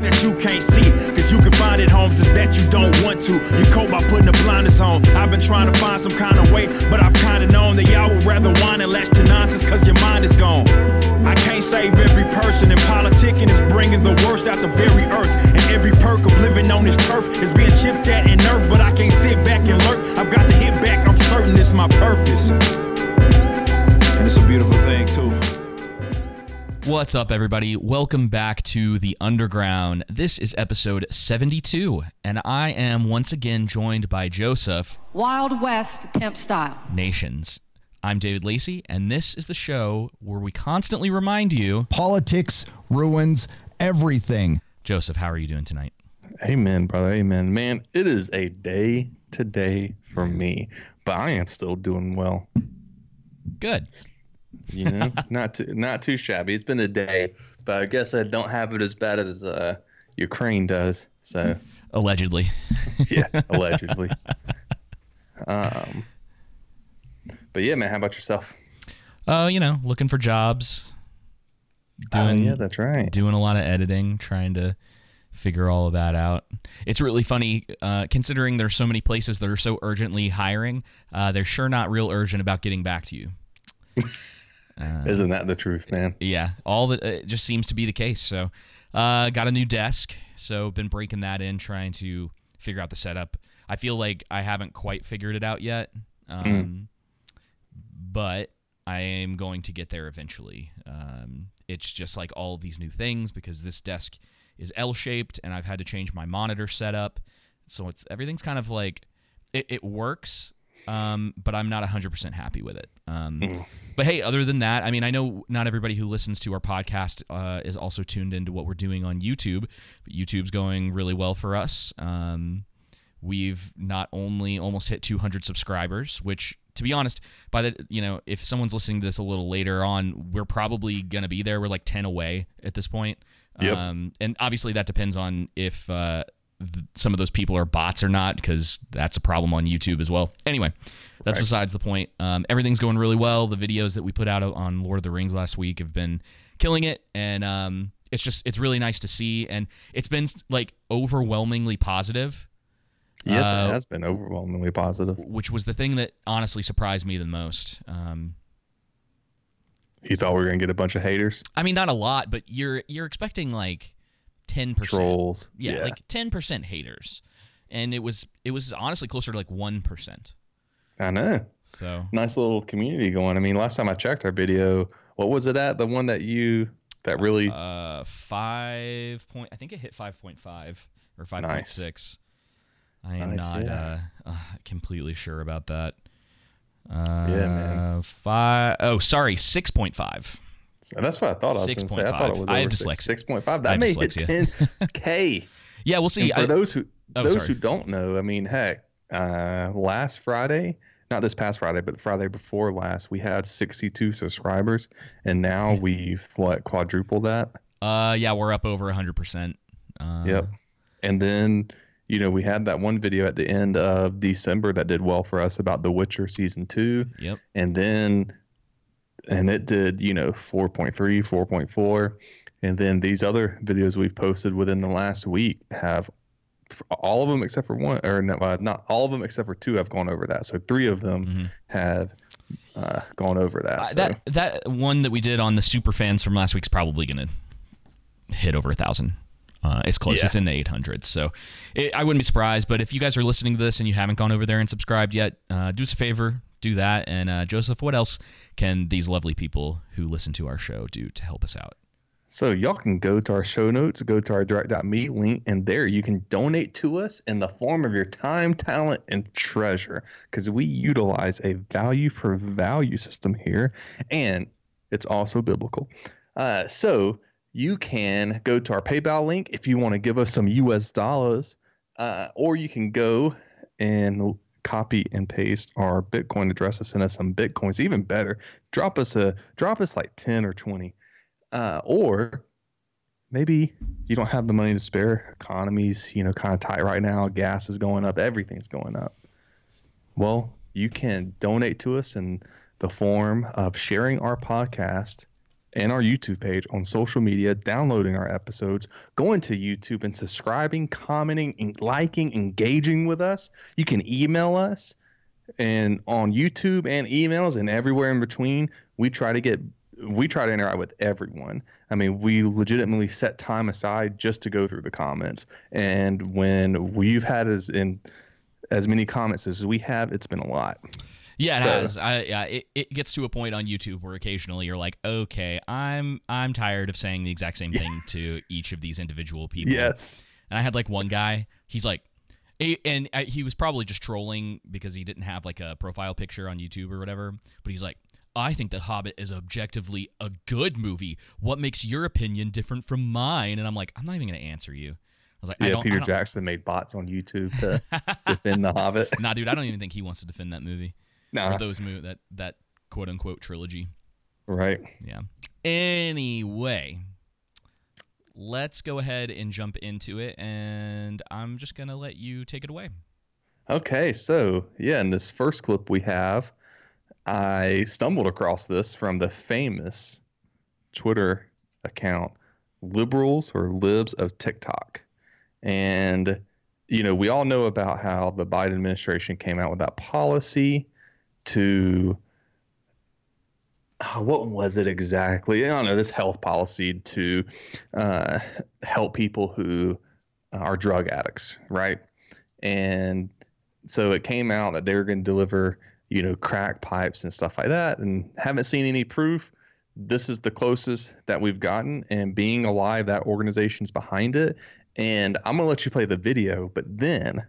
that you can't see. Cause you can find it, homes, is that you don't want to. You cope by putting the blinders on. I've been trying to find some kind of way, but I've kinda known that y'all would rather whine and latch to nonsense cause your mind is gone. I can't save every person, in politics and is bringing the worst out the very earth. And every perk of living on this turf is being chipped at and nerfed, but I can't sit back and lurk. I've got to hit back, I'm certain it's my purpose. And it's a beautiful thing, too. What's up, everybody? Welcome back to The Underground. This is episode 72, and I am once again joined by Joseph Wild West pimp style. Nations. I'm David Lacey, and this is the show where we constantly remind you. Politics ruins everything. Joseph, how are you doing tonight? Amen, brother. Amen. Man, it is a day today for me, but I am still doing well. Good. You know, not too not too shabby. It's been a day, but I guess I don't have it as bad as uh, Ukraine does. So Allegedly. yeah, allegedly. Um, but yeah, man. How about yourself? Uh, you know, looking for jobs. Oh, Doing yeah, that's right. doing a lot of editing, trying to figure all of that out. It's really funny uh, considering there's so many places that are so urgently hiring. Uh, they're sure not real urgent about getting back to you. Isn't that the truth, man? Yeah, all that it just seems to be the case. So, uh, got a new desk, so been breaking that in, trying to figure out the setup. I feel like I haven't quite figured it out yet, um, but I am going to get there eventually. Um, it's just like all these new things because this desk is L-shaped, and I've had to change my monitor setup, so it's everything's kind of like it, it works, um, but I'm not 100% happy with it. Um, But hey, other than that, I mean, I know not everybody who listens to our podcast uh, is also tuned into what we're doing on YouTube, but YouTube's going really well for us. Um, we've not only almost hit 200 subscribers, which, to be honest, by the you know, if someone's listening to this a little later on, we're probably gonna be there. We're like 10 away at this point. Yep. Um, and obviously that depends on if uh, th- some of those people are bots or not, because that's a problem on YouTube as well. Anyway, that's besides the point. Um, everything's going really well. The videos that we put out on Lord of the Rings last week have been killing it, and um, it's just it's really nice to see, and it's been like overwhelmingly positive, Yes, Uh, it has been overwhelmingly positive. which was the thing that honestly surprised me the most. Um, You thought we were gonna get a bunch of haters, I mean, not a lot, but you're you're expecting like ten percent. trolls. Yeah, like ten percent haters, and it was it was honestly closer to like one percent. I know. So nice little community going. I mean, last time I checked our video, what was it at? The one that you that really uh, five point. I think it hit five point five or five point six. I am Nice, not yeah. uh, uh, completely sure about that. Uh, Yeah, man. Five. Oh, sorry, six point five. That's what I thought I was going to say. I thought it 6.5. was I have six, dyslexia. six point five. That made dyslexia. it ten k. Yeah, we'll see. And for I- those who Oh, those sorry. who don't know, I mean, heck, uh, last Friday, not this past Friday, but the Friday before last, we had sixty two subscribers, and now we've what quadrupled that. uh, yeah, we're up over hundred percent. Uh, Yep. And then, you know, we had that one video at the end of December that did well for us about The Witcher season two. Yep. And then, and it did, you know, 4.3, 4.4. And then these other videos we've posted within the last week have all of them except for one, or no, uh, not all of them except for two have gone over that. So three of them Mhm. have uh, gone over that. Uh, so. that that one that we did on the super fans from last week's probably gonna hit over a thousand. Uh, it's close. Yeah. It's in the 800s. So it, I wouldn't be surprised. But if you guys are listening to this and you haven't gone over there and subscribed yet, uh, do us a favor, do that. And uh, Joseph, what else can these lovely people who listen to our show do to help us out? So y'all can go to our show notes, go to our direct.me link, and there you can donate to us in the form of your time, talent, and treasure. Because we utilize a value for value system here, and it's also biblical. Uh, so you can go to our PayPal link if you want to give us some US dollars, uh, or you can go and copy and paste our Bitcoin address to send us some Bitcoins. Even better, drop us a drop us like 10 or 20 uh, or maybe you don't have the money to spare. Economy's you know kind of tight right now. Gas is going up. Everything's going up. Well, you can donate to us in the form of sharing our podcast and our YouTube page on social media, downloading our episodes, going to YouTube and subscribing, commenting, and liking, engaging with us. You can email us and on YouTube and emails and everywhere in between, we try to get we try to interact with everyone. I mean, we legitimately set time aside just to go through the comments. And when we've had as in as many comments as we have, it's been a lot. Yeah, it so, has. I, yeah, it, it gets to a point on YouTube where occasionally you're like, okay, I'm I'm tired of saying the exact same thing to each of these individual people. Yes. And I had like one guy. He's like, and he was probably just trolling because he didn't have like a profile picture on YouTube or whatever. But he's like, I think The Hobbit is objectively a good movie. What makes your opinion different from mine? And I'm like, I'm not even going to answer you. I was like, yeah, Peter Jackson made bots on YouTube to defend The Hobbit. nah, dude, I don't even think he wants to defend that movie. Nah. Those that that quote unquote trilogy. Right. Yeah. Anyway, let's go ahead and jump into it, and I'm just gonna let you take it away. Okay, so yeah, in this first clip we have, I stumbled across this from the famous Twitter account liberals or libs of TikTok. And, you know, we all know about how the Biden administration came out with that policy to, uh, what was it exactly? I don't know, this health policy to uh, help people who are drug addicts, right? And so it came out that they were going to deliver you know, crack pipes and stuff like that, and haven't seen any proof. This is the closest that we've gotten, and being alive, that organization's behind it. And I'm gonna let you play the video, but then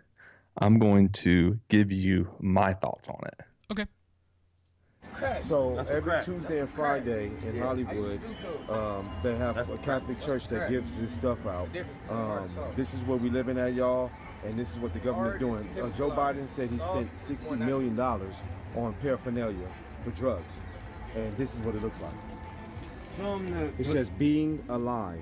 I'm going to give you my thoughts on it. Okay. So every Tuesday and Friday in Hollywood, um, they have a Catholic church that gives this stuff out. Um, this is what we living at, y'all and this is what the government is doing. Uh, Joe Biden said he spent $60 million on paraphernalia for drugs, and this is what it looks like. It says being alive.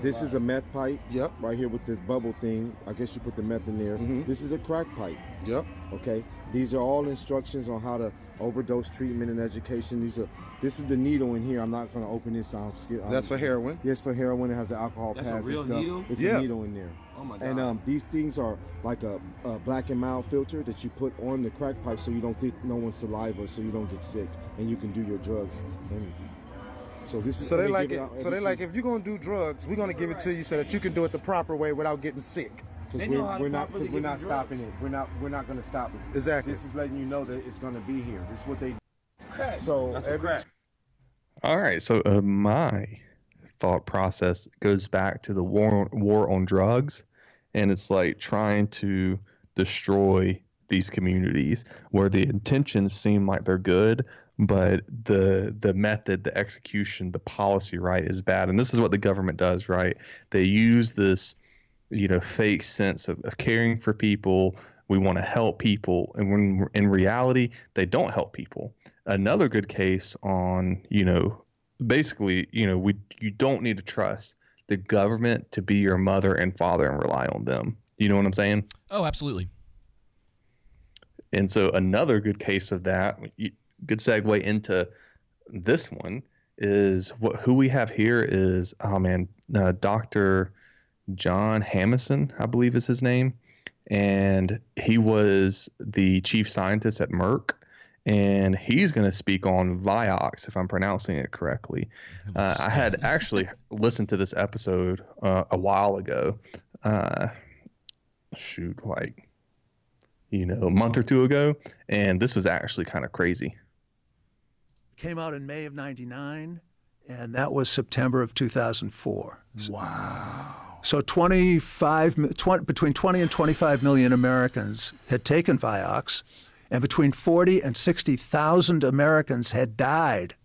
This is a meth pipe. Yep. Right here with this bubble thing. I guess you put the meth in there. Mm-hmm. This is a crack pipe. Yep. Okay. These are all instructions on how to overdose treatment and education. These are. This is the needle in here. I'm not going to open this. I'm scared. That's for heroin. Yes, for heroin. It has the alcohol That's pads a real and stuff. needle. It's yeah. a needle in there. Oh my god. And um, these things are like a, a, black and mild filter that you put on the crack pipe so you don't think no one's saliva, so you don't get sick, and you can do your drugs. And so this is so they like it. So they like if you're gonna do drugs, we're gonna give it to you so that you can do it the proper way without getting sick. Because we're, we're not because we're not stopping it. We're not we're not gonna stop it. Exactly. This is letting you know that it's gonna be here. This is what they. Crack. So That's every. Crack. All right. So uh, my thought process goes back to the war war on drugs, and it's like trying to destroy these communities where the intentions seem like they're good, but the the method, the execution, the policy, right, is bad. And this is what the government does, right? They use this, you know, fake sense of, of caring for people. We want to help people, and when in reality, they don't help people. Another good case on, you know, basically, you know, we you don't need to trust the government to be your mother and father and rely on them. You know what I'm saying? Oh, absolutely. And so another good case of that, good segue into this one is what who we have here is oh man, uh, Doctor John Hammerson, I believe is his name, and he was the chief scientist at Merck, and he's going to speak on Vioxx if I'm pronouncing it correctly. Uh, I had actually listened to this episode uh, a while ago. Uh, shoot, like you know, a month or two ago, and this was actually kind of crazy. Came out in May of 99, and that was September of 2004. Wow. So 25, 20, between 20 and 25 million Americans had taken Vioxx, and between 40 and 60,000 Americans had died,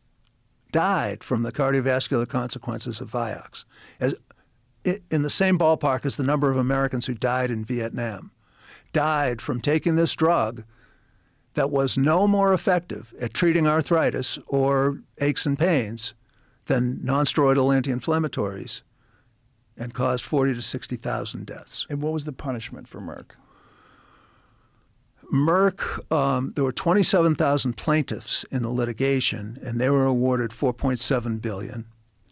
died from the cardiovascular consequences of Vioxx, as in the same ballpark as the number of Americans who died in Vietnam died from taking this drug that was no more effective at treating arthritis or aches and pains than nonsteroidal anti-inflammatories and caused 40 to 60,000 deaths. And what was the punishment for Merck? Merck, um, there were 27,000 plaintiffs in the litigation, and they were awarded 4.7 billion.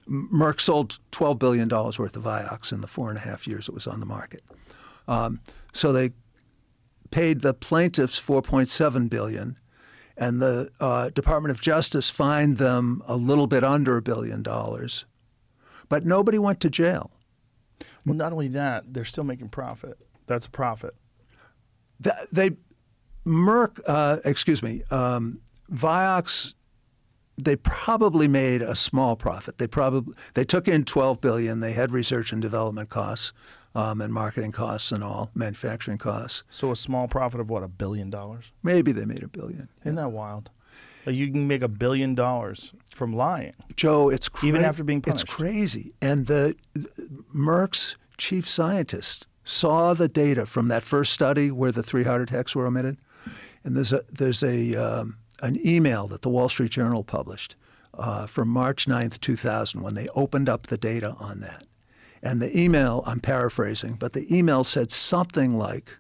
Merck sold 12 billion dollars worth of Vioxx in the four and a half years it was on the market. Um, so they paid the plaintiffs 4.7 billion, and the uh, Department of Justice fined them a little bit under a billion dollars, but nobody went to jail. Well, not only that, they're still making profit. That's a profit. Th- They, Merck, uh, excuse me, um, Vioxx, they probably made a small profit. They probably they took in 12 billion. They had research and development costs, um, and marketing costs and all, manufacturing costs. So a small profit of what, a billion dollars? Maybe they made a billion. Isn't that wild? Like you can make a billion dollars from lying. Joe, it's cra- Even after being It's crazy. And the, the Merck's chief scientist saw the data from that first study where the three heart attacks were omitted, and there's a there's a um, an email that the Wall Street Journal published uh, from March 9th, 2000, when they opened up the data on that. And the email, I'm paraphrasing, but the email said something like,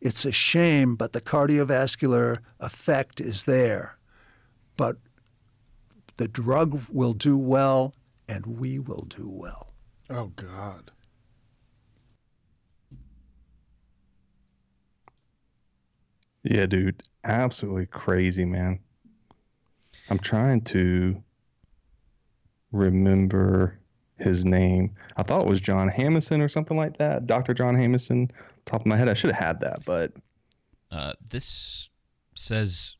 "It's a shame, but the cardiovascular effect is there." But the drug will do well and we will do well. Oh God. Yeah, dude, absolutely crazy, man. I'm trying to remember his name. I thought it was John Hamison or something like that. Dr. John Hamison. Top of my head, I should have had that, but Uh, this says,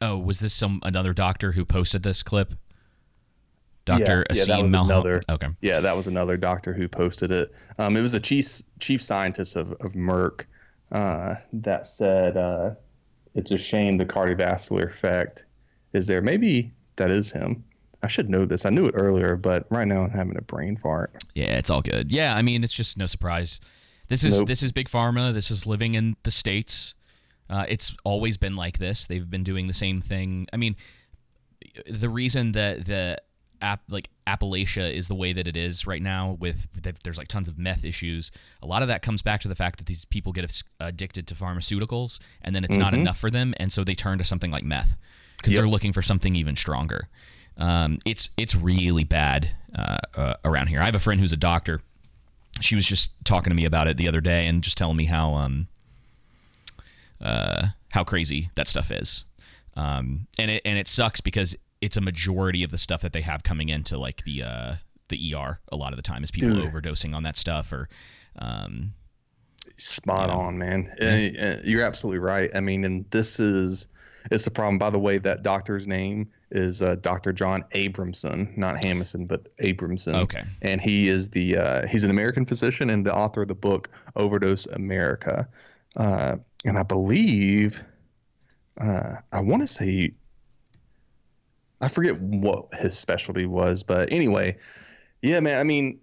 oh, was this some another doctor who posted this clip? Doctor yeah, yeah, that Aseem was another. Okay. Yeah, that was another doctor who posted it. Um, it was a chief chief scientist of of Merck uh, that said uh, it's a shame the cardiovascular effect is there. Maybe that is him. I should know this. I knew it earlier, but right now I'm having a brain fart. Yeah, it's all good. Yeah, I mean, it's just no surprise. This is Nope. this is big pharma. This is living in the states. Uh, it's always been like this. They've been doing the same thing. I mean, the reason that the app like Appalachia is the way that it is right now, with there's like tons of meth issues. A lot of that comes back to the fact that these people get addicted to pharmaceuticals, and then it's not Mhm. enough for them, and so they turn to something like meth because Yep. they're looking for something even stronger. Um, it's it's really bad uh, uh, around here. I have a friend who's a doctor. She was just talking to me about it the other day and just telling me how um, uh, how crazy that stuff is. Um, and it and it sucks because it's a majority of the stuff that they have coming into like the uh, the ER a lot of the time is people Dude. overdosing on that stuff or um, Spot Yeah. on, man. Uh, uh, You're absolutely right. I mean, and this is it's a problem. By the way, that doctor's name is uh, Dr. John Abramson, not Hamison, but Abramson. Okay. And he is the uh, he's an American physician and the author of the book Overdose America. Uh, and I believe uh, I want to say I forget what his specialty was, but anyway, yeah, man. I mean,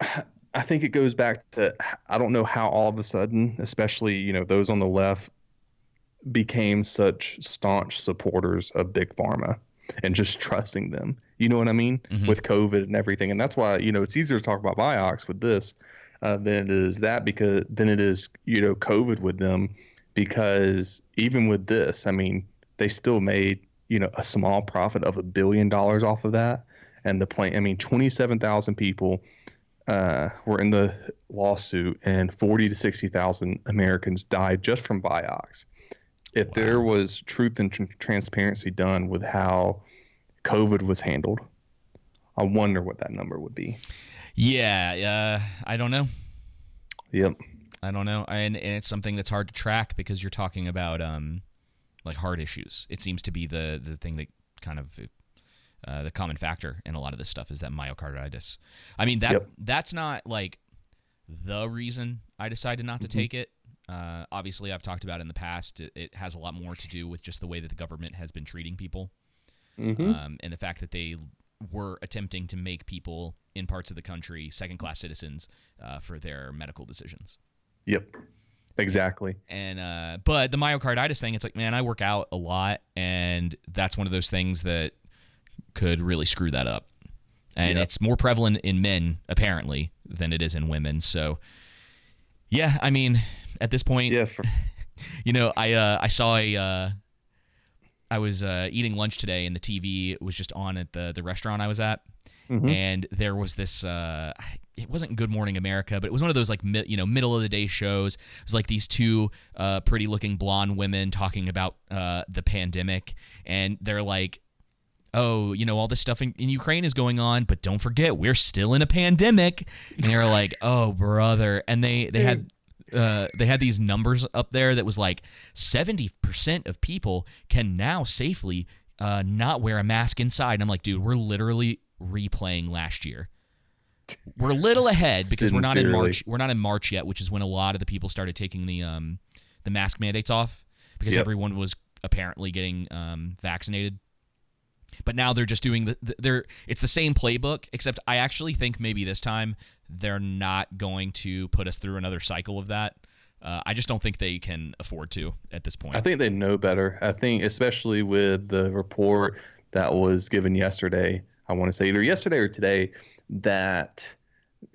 I think it goes back to I don't know how all of a sudden, especially you know those on the left, became such staunch supporters of big pharma and just trusting them. You know what I mean Mhm. with COVID and everything, and that's why you know it's easier to talk about Vioxx with this uh, than it is that because than it is you know COVID with them because even with this, I mean they still made you know a small profit of a billion dollars off of that, and the plan. I mean twenty seven thousand people uh, were in the lawsuit, and 40 to 60,000 Americans died just from Vioxx. If there was truth and tr- transparency done with how COVID was handled, I wonder what that number would be. Yeah, uh, I don't know. Yep. I don't know, and, and it's something that's hard to track because you're talking about um, like heart issues. It seems to be the the thing that kind of uh, the common factor in a lot of this stuff is that myocarditis. I mean that Yep. that's not like the reason I decided not to Mm-hmm. take it. Uh, obviously, I've talked about in the past. It, it has a lot more to do with just the way that the government has been treating people, Mm-hmm. um, and the fact that they were attempting to make people in parts of the country second-class citizens uh, for their medical decisions. Yep. Exactly. And uh, but the myocarditis thing, it's like, man, I work out a lot, and that's one of those things that could really screw that up. And Yep. it's more prevalent in men apparently than it is in women. So, yeah, I mean, at this point, Yeah. For, You know, I uh, I saw a. I was uh, eating lunch today, and the TV was just on at the the restaurant I was at, Mhm. and there was this. Uh, it wasn't Good Morning America, but it was one of those like mi- you know middle of the day shows. It was like these two uh, pretty looking blonde women talking about uh, the pandemic, and they're like. Oh, you know, all this stuff in, in Ukraine is going on, but don't forget, we're still in a pandemic. And they're like, oh, brother. And they, they had uh, they had these numbers up there that was like 70% of people can now safely uh, not wear a mask inside. And I'm like, dude, we're literally replaying last year. We're a little ahead because we're not in March. We're not in March yet, which is when a lot of the people started taking the um, the mask mandates off because Yep. everyone was apparently getting um, vaccinated. But now they're just doing the the- they're it's the same playbook except I actually think maybe this time they're not going to put us through another cycle of that. Uh, I just don't think they can afford to at this point. I think they know better. I think, especially with the report that was given yesterday, I want to say either yesterday or today, that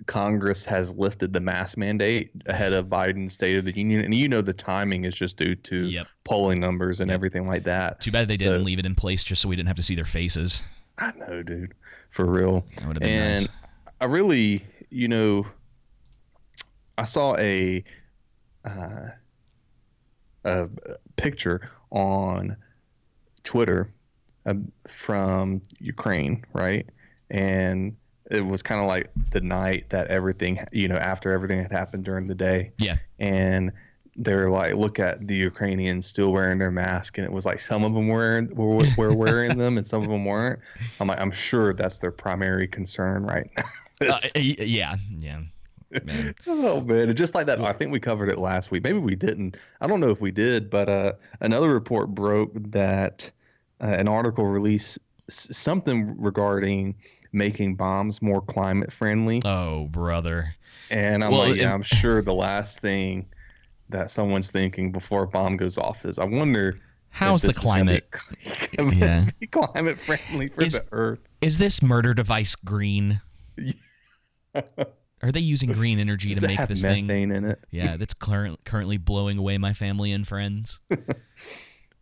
Congress has lifted the mask mandate ahead of Biden's State of the Union. And you know, the timing is just due to Yep. polling numbers and everything like that. Too bad they didn't leave it in place just so we didn't have to see their faces. I know, dude, for real. That would have been and nice. I really, you know, I saw a uh, a picture on Twitter uh, from Ukraine, right? And it was kind of like the night that everything, you know, after everything had happened during the day. Yeah. And they're like, look at the Ukrainians still wearing their mask, and it was like some of them wearing were, were wearing them, and some of them weren't. I'm like, I'm sure that's their primary concern right now. Uh, yeah, yeah. Man. Oh man, just like that. I think we covered it last week. Maybe we didn't. I don't know if we did, but uh, another report broke that uh, an article released s- something regarding making bombs more climate friendly. Oh, brother. And I'm Well, like, yeah, I'm sure the last thing that someone's thinking before a bomb goes off is, I wonder. How's the this be- climate? Yeah. climate friendly for Is- the Earth. Is this murder device green? Are they using green energy Does to make this thing? in it? Yeah, that's current, currently blowing away my family and friends.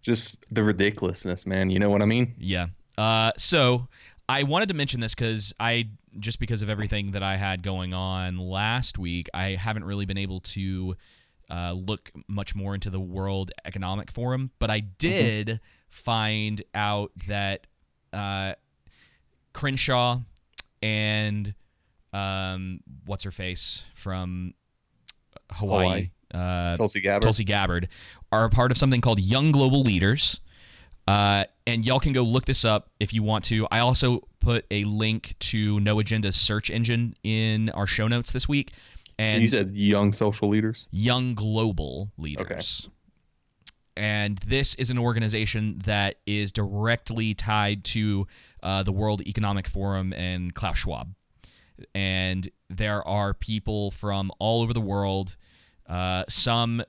Just the ridiculousness, man. You know what I mean? Yeah. Uh, so I wanted to mention this because I just because of everything that I had going on last week, I haven't really been able to uh, look much more into the World Economic Forum, but I did find out that uh, Crenshaw and um, what's her face from Hawaii, Uh, Tulsi Gabbard. Tulsi Gabbard are a part of something called Young Global Leaders. Uh, and y'all can go look this up if you want to. I also put a link to No Agenda's search engine in our show notes this week. And you said young social leaders. Young Global Leaders. Okay. And this is an organization that is directly tied to uh, the World Economic Forum and Klaus Schwab. And there are people from all over the world. Uh, some,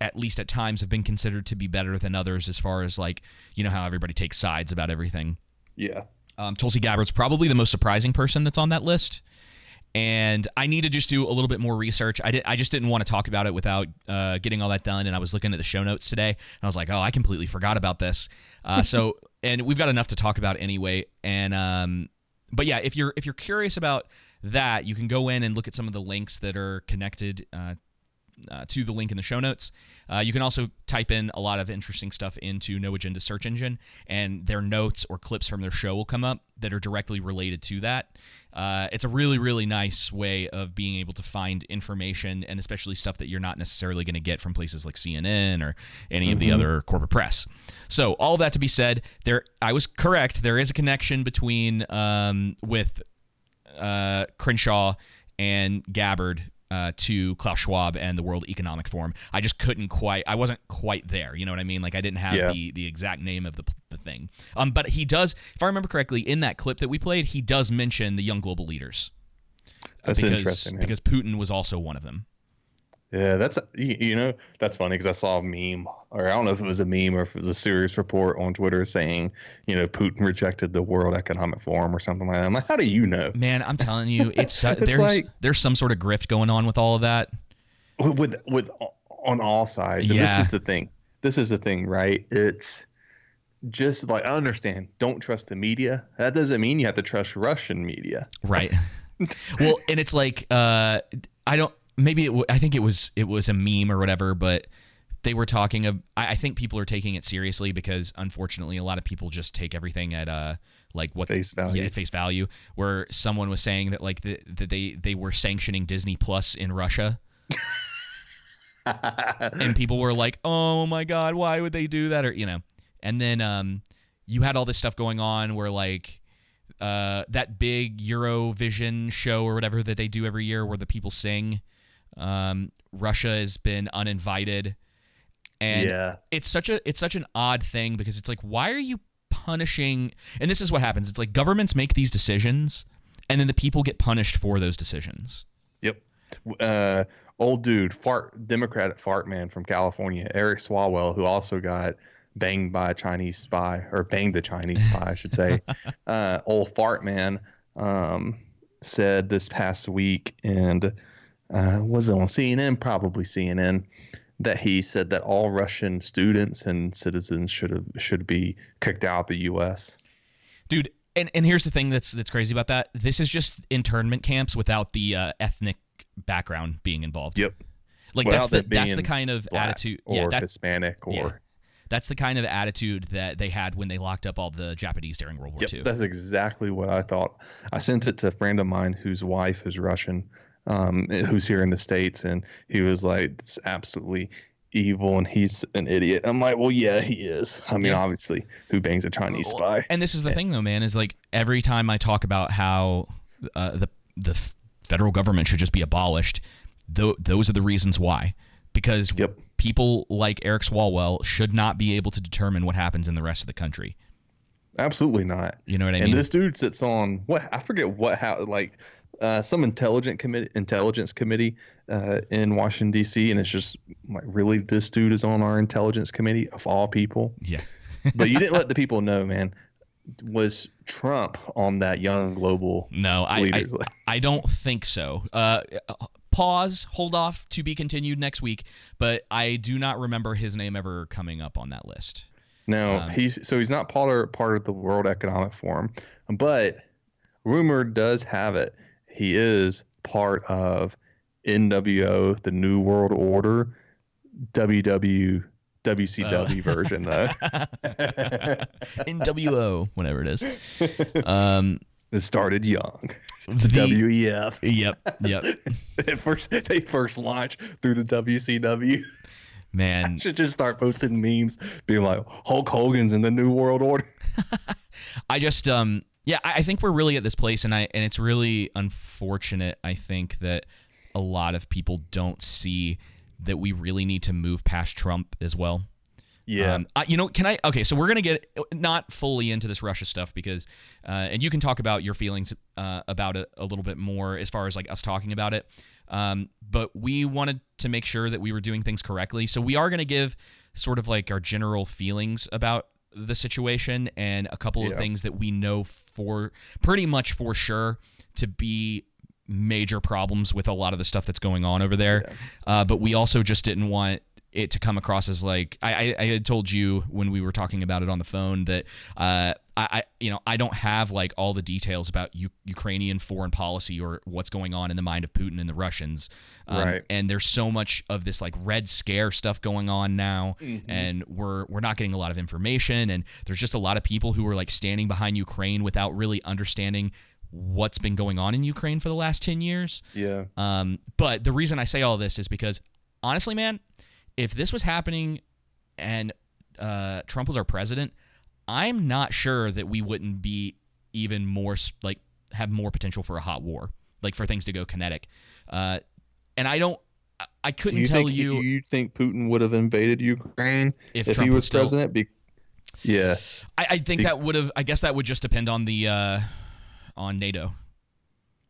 at least at times, have been considered to be better than others as far as, like, you know, how everybody takes sides about everything. Yeah. Um, Tulsi Gabbard's probably the most surprising person that's on that list. And I need to just do a little bit more research. I did. I just didn't want to talk about it without uh, getting all that done. And I was looking at the show notes today, and I was like, "Oh, I completely forgot about this." Uh, so, and we've got enough to talk about anyway. And um, but yeah, if you're if you're curious about that, you can go in and look at some of the links that are connected uh, uh, to the link in the show notes. Uh, you can also type in a lot of interesting stuff into No Agenda search engine, and their notes or clips from their show will come up that are directly related to that. Uh, it's a really, really nice way of being able to find information, and especially stuff that you're not necessarily going to get from places like CNN or any of the Mhm. other corporate press. So, all that to be said, there I was correct. There is a connection between um, with uh, Crenshaw and Gabbard uh, to Klaus Schwab and the World Economic Forum. I just couldn't quite. I wasn't quite there. You know what I mean? Like I didn't have Yeah. the the exact name of the the thing. Um, but he does. If I remember correctly, in that clip that we played, he does mention the young global leaders. That's because, interesting, man. because Putin was also one of them. Yeah, that's you, know that's funny because I saw a meme, or I don't know if it was a meme or if it was a serious report on Twitter saying, you know, Putin rejected the World Economic Forum or something like that. I'm like, how do you know? Man, I'm telling you, it's, uh, It's there's like- there's some sort of grift going on with all of that. With with on all sides. And this is the thing. This is the thing, right? It's just like I understand. Don't trust the media. That doesn't mean you have to trust Russian media. Right. well, and it's like uh, I don't. Maybe it w- I think it was it was a meme or whatever, but they were talking of. I, I think people are taking it seriously because unfortunately, a lot of people just take everything at uh like what Face value. Yeah, face value. Where someone was saying that like the, that they they were sanctioning Disney Plus in Russia. and people were like, "Oh my god, why would they do that?" Or you know, and then um, you had all this stuff going on where like uh, that big Eurovision show or whatever that they do every year where the people sing. Um, Russia has been uninvited, and Yeah. it's such a it's such an odd thing because it's like, why are you punishing? And this is what happens. It's like governments make these decisions, and then the people get punished for those decisions. Yep. Uh, old dude, fart Democratic fart man from California, Eric Swalwell, who also got banged by a Chinese spy, or banged a Chinese spy, I should say. uh, old fart man um, said this past week, and uh, was it on CNN? Probably CNN. That he said that all Russian students and citizens should have should be kicked out of the U.S. dude and, and here's the thing that's that's crazy about that this is just internment camps without the uh, ethnic background being involved Yep. like Without that's the that's the kind of attitude or yeah that, Hispanic or yeah. that's the kind of attitude that they had when they locked up all the japanese during world war Yep, ii that's exactly what I thought. I sent it to a friend of mine whose wife is Russian, um, who's here in the states, and he was like, "It's absolutely evil, and he's an idiot." I'm like, "Well, yeah, he is. I mean, Yeah. obviously, who bangs a Chinese spy?" and this is the thing though man is like every time i talk about how uh, the the federal government should just be abolished th- those are the reasons why because Yep. people like eric swalwell should not be able to determine what happens in the rest of the country Absolutely not. You know what I mean? and this dude sits on what I forget what how like uh, some intelligent committee intelligence committee uh, in Washington D.C. and it's just like really this dude is on our intelligence committee of all people. Yeah. but you didn't let the people know, man. Was Trump on that young global? No, I I. I don't think so. Uh, pause, hold off to be continued next week. But I do not remember his name ever coming up on that list. No, Um, he's so he's not part of part of the World Economic Forum, but rumor does have it he is part of NWO, the New World Order, WW WCW version though. NWO, whatever it is. Um, it started young. The- WEF. Yep, yep. At first, they first launched through the WCW. Man, Should just start posting memes, being like Hulk Hogan's in the New World Order. I just um yeah, I I think we're really at this place and I and it's really unfortunate I think that a lot of people don't see that we really need to move past Trump as well. Yeah. Um, I, you know, can I? Okay, so we're gonna get not fully into this Russia stuff because, uh, and you can talk about your feelings uh, about it a little bit more as far as like us talking about it. Um, but we wanted to make sure that we were doing things correctly, so we are gonna give sort of like our general feelings about the situation and a couple of things that we know for pretty much for sure to be major problems with a lot of the stuff that's going on over there. Uh, but we also just didn't want it to come across as like I, I, I had told you when we were talking about it on the phone that uh, I, I you know I don't have like all the details about U- Ukrainian foreign policy or what's going on in the mind of Putin and the Russians. Um, Right. And there's so much of this like red scare stuff going on now, and we're we're not getting a lot of information, and there's just a lot of people who are like standing behind Ukraine without really understanding what's been going on in Ukraine for the last 10 years. Yeah. Um, but the reason I say all this is because honestly, man, if this was happening and uh, Trump was our president, I'm not sure that we wouldn't be even more like have more potential for a hot war, like for things to go kinetic. Uh, and I don't, I- I couldn't you tell you you think Putin would have invaded Ukraine If if, Trump he was president? Be- yeah. I, I think that would have. I guess that would just depend on the uh, on NATO.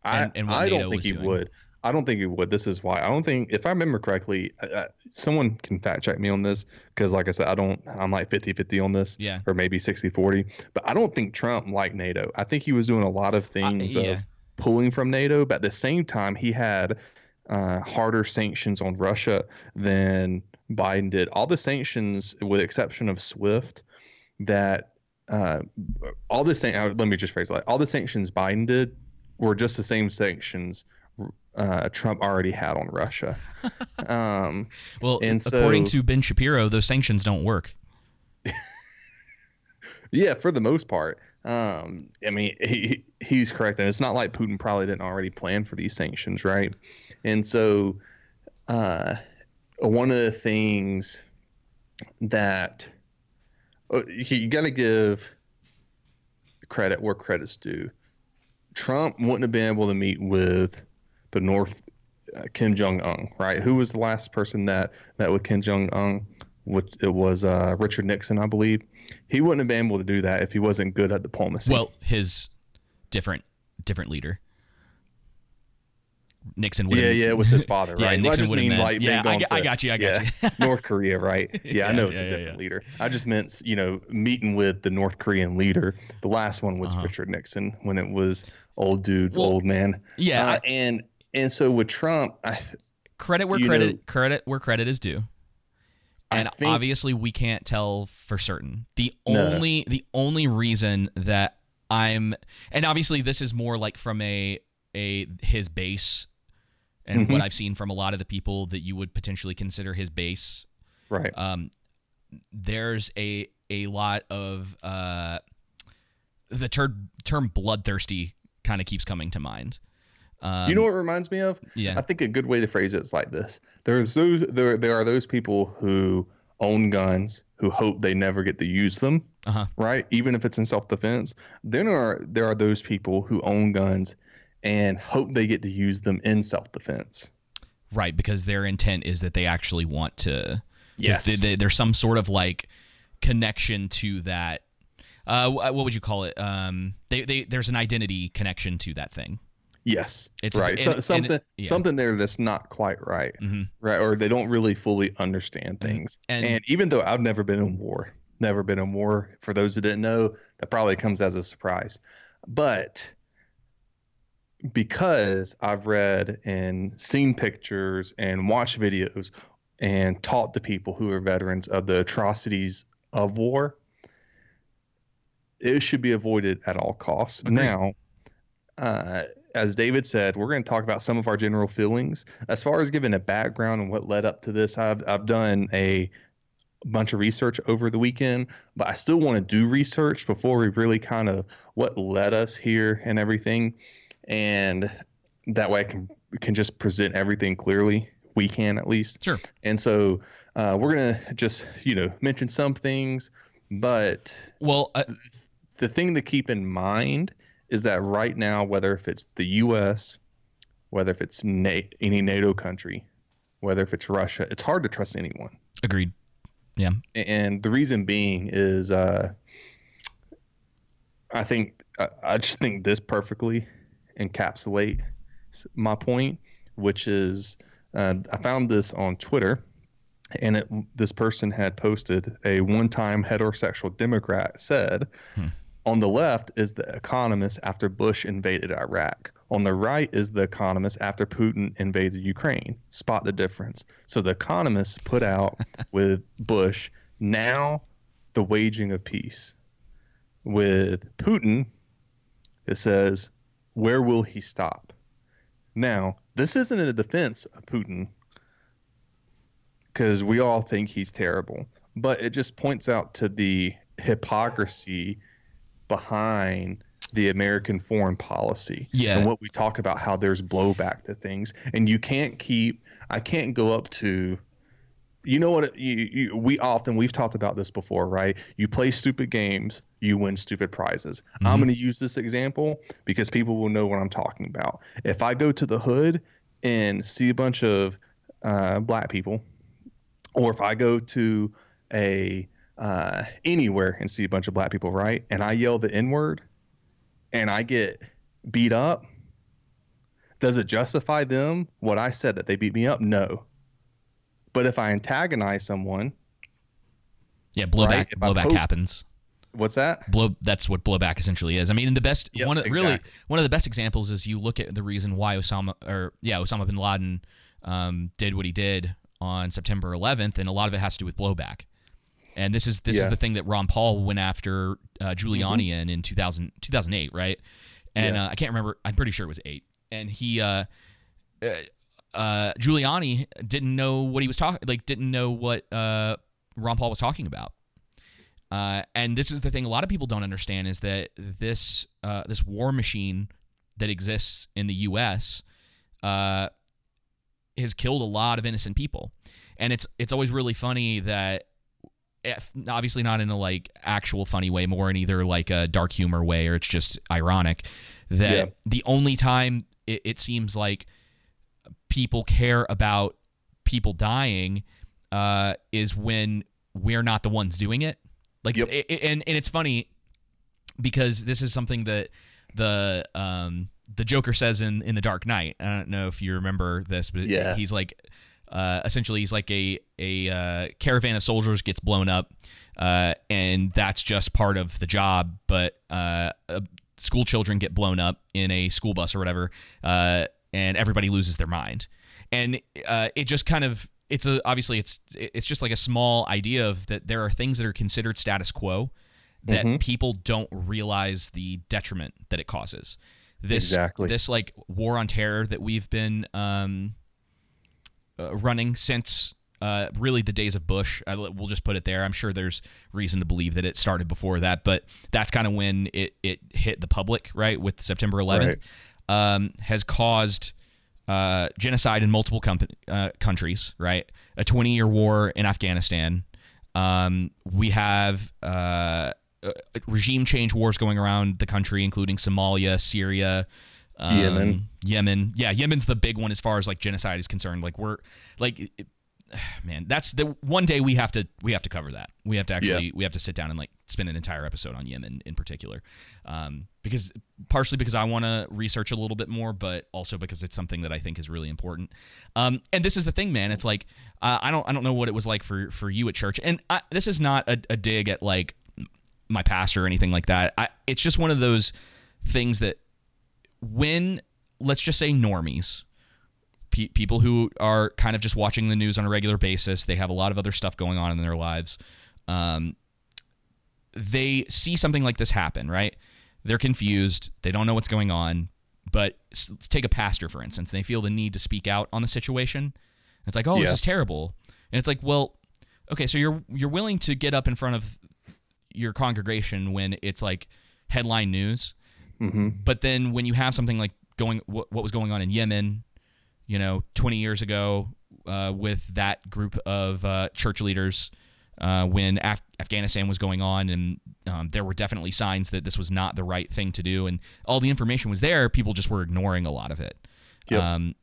I, and- I NATO don't think he doing. would. I don't think he would. This is why. I don't think, if I remember correctly, uh, someone can fact check me on this because, like I said, I don't, I'm like 50 50 on this, Yeah. or maybe 60 40. But I don't think Trump liked NATO. I think he was doing a lot of things yeah. of pulling from NATO, but at the same time, he had uh, harder sanctions on Russia than Biden did. All the sanctions, with exception of SWIFT, that uh, all the san- uh, let me just phrase it like all the sanctions Biden did were just the same sanctions uh, Trump already had on Russia. Um, Well, and according so- to Ben Shapiro, those sanctions don't work. Yeah, for the most part. Um, I mean, he, he's correct, and it's not like Putin probably didn't already plan for these sanctions, right? And so, uh, one of the things that uh, you got to give credit where credit's due. Trump wouldn't have been able to meet with the North uh, Kim Jong Un, right? Who was the last person that met with Kim Jong Un? Which it was uh, Richard Nixon, I believe. He wouldn't have been able to do that if he wasn't good at diplomacy. Well, his different different leader. Nixon would yeah, yeah, it was his father, right? Yeah, I Nixon would have mean like yeah, I, I got you. I got yeah, you. North Korea, right? Yeah, Yeah, I know it's a different leader. I just meant, you know, meeting with the North Korean leader. The last one was Uh-huh. Richard Nixon when it was old dudes, Well, old man. yeah, Uh, I- and and so with Trump, I, credit where credit know- credit where credit is due. And think- obviously we can't tell for certain. The No. only the only reason that I'm and obviously this is more like from a a his base and what Mhm. I've seen from a lot of the people that you would potentially consider his base. right. Um there's a a lot of uh the ter- term bloodthirsty kind of keeps coming to mind. Um, you know what it reminds me of? yeah. I think a good way to phrase it is like this: There's those there there are those people who own guns who hope they never get to use them, Uh-huh. right? Even if it's in self defense. Then there are there are those people who own guns and hope they get to use them in self defense. Right, because their intent is that they actually want to. Yes. they- they- there's some sort of like connection to that. Uh, what would you call it? Um, they, they there's an identity connection to that thing. Yes, It's a- right. and- so, and- something yeah. something there that's not quite right, Mhm. right? Or they don't really fully understand things. And- And, even though I've never been in war, never been in war. For those who didn't know, that probably comes as a surprise. But because I've read and seen pictures and watched videos and talked to people who are veterans of the atrocities of war, it should be avoided at all costs. Agreed. Now, uh, as David said, we're going to talk about some of our general feelings. As far as giving a background and what led up to this, I've I've done a bunch of research over the weekend, but I still want to do research before we really kind of what led us here and everything, and that way I can can just present everything clearly. We can at least. Sure. And so uh, we're gonna just you know mention some things, but Well, uh, the thing to keep in mind is that right now, whether if it's the U.S., whether if it's Na- any NATO country, whether if it's Russia, it's hard to trust anyone. agreed. Yeah. And the reason being is, uh, I think I, I just think this perfectly encapsulate my point, which is uh, I found this on Twitter, and it, this person had posted a one-time heterosexual Democrat said, on the left is the economist after Bush invaded Iraq. On the right is the economist after Putin invaded Ukraine. Spot the difference. So the economist put out with Bush now the waging of peace. With Putin, it says, where will he stop? Now, this isn't a defense of Putin because we all think he's terrible, but it just points out to the hypocrisy behind the American foreign policy. Yeah. And what we talk about how there's blowback to things. And you can't keep I can't go up to you know what you, you, we often we've talked about this before, right? You play stupid games, you win stupid prizes. I'm going to use this example because people will know what I'm talking about. If I go to the hood and see a bunch of uh, black people, or if I go to a uh, anywhere and see a bunch of black people, right, and I yell the N word, and I get beat up, does it justify them what I said that they beat me up? No. But if I antagonize someone, Yeah. Blowback. Right, blowback poke- happens. What's that? Blow. That's what blowback essentially is. I mean, the best Yep, one of, really one of the best examples is you look at the reason why Osama or yeah Osama bin Laden um, did what he did on September 11th, and a lot of it has to do with blowback. And this is this is the thing that Ron Paul went after uh, Giuliani in in 2000, 2008, right? And Yeah. uh, I can't remember. I'm pretty sure it was eight. And he uh, uh, uh, Giuliani didn't know what he was talking like didn't know what uh, Ron Paul was talking about. Uh, and this is the thing a lot of people don't understand is that this uh, this war machine that exists in the U.S. Uh, has killed a lot of innocent people, and it's it's always really funny that obviously not in a like actual funny way, more in either like a dark humor way or it's just ironic that Yeah. the only time it, it seems like people care about people dying uh, is when we're not the ones doing it. Like, Yep. i- i- and and it's funny because this is something that the um the Joker says in in the Dark Knight. I don't know if you remember this, but Yeah. he's like uh, essentially he's like a a uh, caravan of soldiers gets blown up, uh, and that's just part of the job. But uh, uh, school children get blown up in a school bus or whatever, uh, and everybody loses their mind, and uh, it just kind of it's a obviously it's it's just like a small idea of that there are things that are considered status quo that Mm-hmm. people don't realize the detriment that it causes. This Exactly. this like war on terror that we've been um, uh, running since uh, really the days of Bush. I, we'll just put it there. I'm sure there's reason to believe that it started before that, but that's kind of when it it hit the public, right? With September 11th, um, has caused uh, genocide in multiple com- uh, countries, right? A 20 year war in Afghanistan. Um, we have uh, uh, regime change wars going around the country, including Somalia, Syria, um, Yemen. Yemen. Yeah, Yemen's the big one as far as like genocide is concerned. Like we're like it- man, that's the one day we have to we have to cover that. We have to actually Yeah. we have to sit down and like spend an entire episode on Yemen in particular. Um, because partially because I want to research a little bit more, but also because it's something that I think is really important. Um, and this is the thing, man. It's like uh, I don't I don't know what it was like for for you at church, and I, this is not a, a dig at like my pastor or anything like that. I, it's just one of those things that when let's just say normies pe- people who are kind of just watching the news on a regular basis they have a lot of other stuff going on in their lives um, they see something like this happen right? They're confused they don't know what's going on but let's take a pastor for instance they feel the need to speak out on the situation. It's like oh this is terrible. And it's like well okay so you're you're willing to get up in front of your congregation when it's like headline news Mm-hmm. but then when you have something like going what, what was going on in Yemen, you know, 20 years ago uh, with that group of uh, church leaders uh, when Af- Afghanistan was going on, and um, there were definitely signs that this was not the right thing to do, and all the information was there. People just were ignoring a lot of it. Yep. Um, it-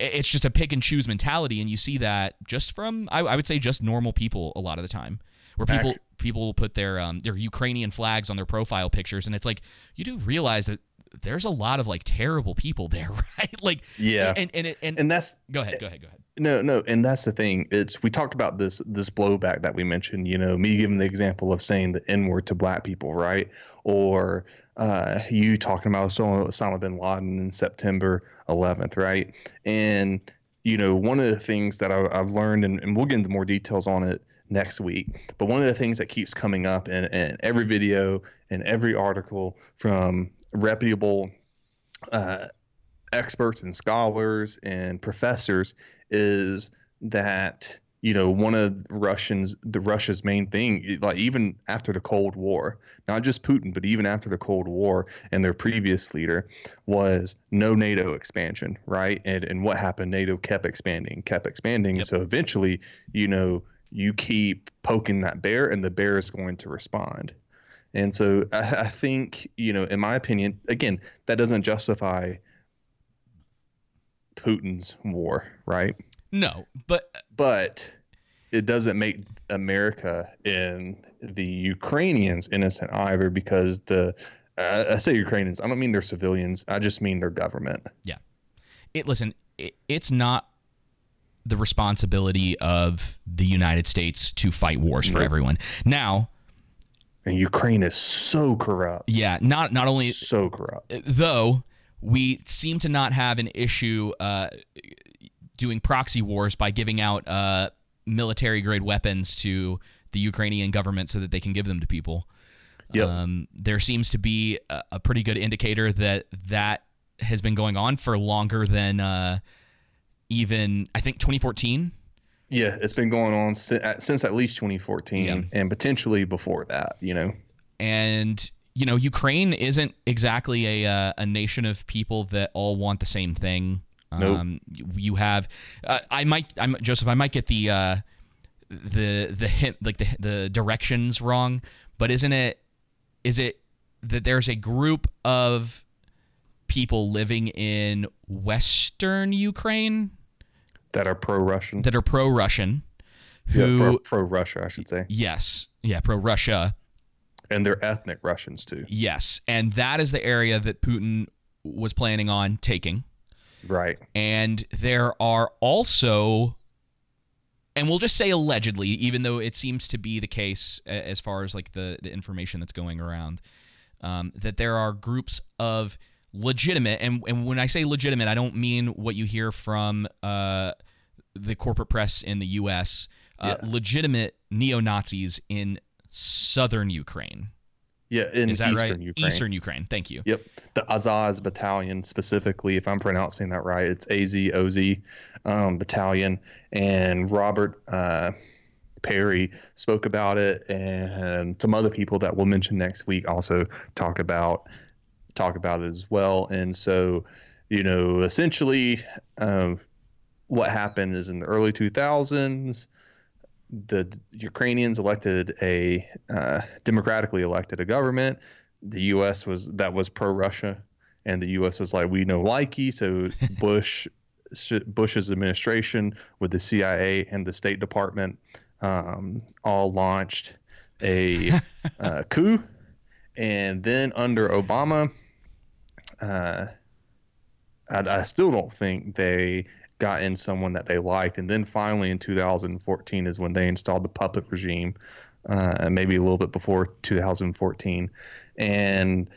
it's just a pick and choose mentality, and you see that just from I, I would say just normal people a lot of the time, where people people will put their um, their Ukrainian flags on their profile pictures, and it's like you do realize that there's a lot of like terrible people there, right? Like Yeah. and and and, and that's go ahead, go ahead, go ahead. No, no, and that's the thing. It's we talked about this this blowback that we mentioned. You know, me giving the example of saying the N word to black people, right? Or uh, you talking about Osama Osama bin Laden in September 11th, right? And you know, one of the things that I, I've learned, and, and we'll get into more details on it next week. But one of the things that keeps coming up in, in every video and every article from reputable uh, experts and scholars and professors is that you know one of Russians the Russia's main thing like even after the Cold War not just Putin but even after the Cold War and their previous leader was no NATO expansion right? And and what happened? NATO kept expanding kept expanding. Yep. so eventually you know you keep poking that bear and the bear is going to respond and so I, I think you know in my opinion again that doesn't justify Putin's war, right? No, but But it doesn't make America and the Ukrainians innocent either because the uh, I say Ukrainians, I don't mean they're civilians. I just mean their government. Yeah. It listen, it, it's not the responsibility of the United States to fight wars for everyone. Now, and Ukraine is so corrupt. Yeah, not not only so corrupt. though we seem to not have an issue uh, doing proxy wars by giving out uh, military grade weapons to the Ukrainian government so that they can give them to people. Yep. Um, there seems to be a, a pretty good indicator that that has been going on for longer than uh, even I think 2014. Yeah, it's been going on since, since at least 2014 Yeah. and potentially before that, you know. and you know Ukraine isn't exactly a uh, a nation of people that all want the same thing. Nope. Um, you have, uh, I might, I'm Joseph. I might get the uh, the the hint, like the the directions wrong, but isn't it? Is it that there's a group of people living in Western Ukraine That are pro-Russian. that are pro-Russian, who pro, pro-Russia, I should say. yes, yeah, pro-Russia. And they're ethnic Russians too. Yes, and that is the area that Putin was planning on taking. Right. And there are also, and we'll just say allegedly, even though it seems to be the case as far as like the, the information that's going around, um, that there are groups of legitimate, and, and when I say legitimate, I don't mean what you hear from uh, the corporate press in the U.S., uh, Yeah. legitimate neo Nazis in southern Ukraine. Yeah, in eastern right? Ukraine. Eastern Ukraine. Thank you. Yep. The Azaz Battalion, specifically, if I'm pronouncing that right, it's AZOV um, Battalion. And Robert uh, Parry spoke about it, and some other people that we'll mention next week also talk about talk about it as well. And so, you know, essentially, um, what happened is in the early 2000s, the Ukrainians elected a uh, democratically elected a government. The U.S. was that was pro-Russia, and the U.S. was like, we know likey. So Bush, Bush's administration with the CIA and the State Department um, all launched a uh, coup, and then under Obama, uh, I, I still don't think they got in someone that they liked. And then finally in 2014 is when they installed the puppet regime, uh, maybe a little bit before 2014. And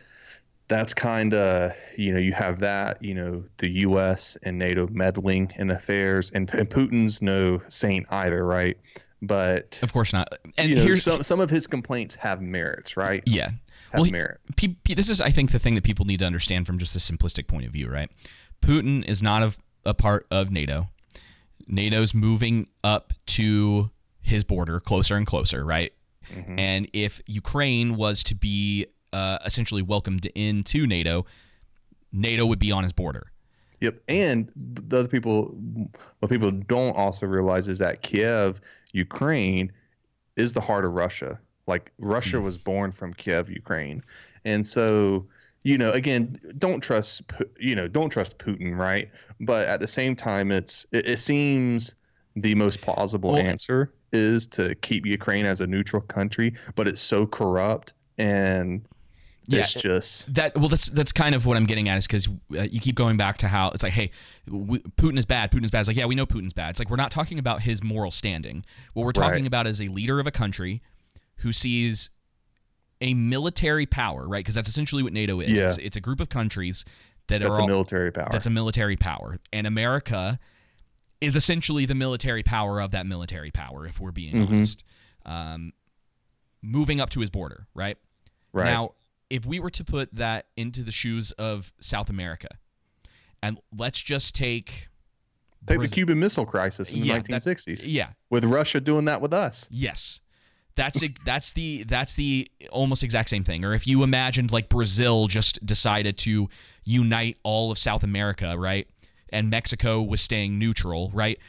that's kind of, you know, you have that, you know, the U.S. and NATO meddling in affairs, and, and Putin's no saint either, right? But Of course not. And you know, here's some some of his complaints have merits, right? yeah. Well, merit. P- P- this is, I think, the thing that people need to understand from just a simplistic point of view, right? Putin is not a, a part of NATO. NATO's moving up to his border closer and closer, right? Mm-hmm. And if Ukraine was to be uh, essentially welcomed into NATO, NATO would be on his border. Yep, and the other people, what people don't also realize is that Kiev, Ukraine, is the heart of Russia. Like Russia was born from Kiev, Ukraine, and so you know, again, don't trust, you know, don't trust Putin, right? But at the same time, it's it, it seems the most plausible Well- answer is to keep Ukraine as a neutral country, but it's so corrupt and Yeah, it's just that well that's that's kind of what i'm getting at is because uh, you keep going back to how it's like hey we, putin is bad putin is bad. It's like yeah we know putin's bad. It's like we're not talking about his moral standing. What we're talking Right. about is a leader of a country who sees a military power right because that's essentially what nato is Yeah. it's, it's a group of countries that that's are a military power. that's a military power and america is essentially the military power of that military power if we're being Mhm. honest um, moving up to his border right right. now, if we were to put that into the shoes of South America, and let's just take Take Braz- the Cuban Missile Crisis in the Yeah, that- 1960s. yeah, with Russia doing that with us. yes, that's it, that's the that's the almost exact same thing. Or if you imagined like Brazil just decided to unite all of South America, right, and Mexico was staying neutral, right.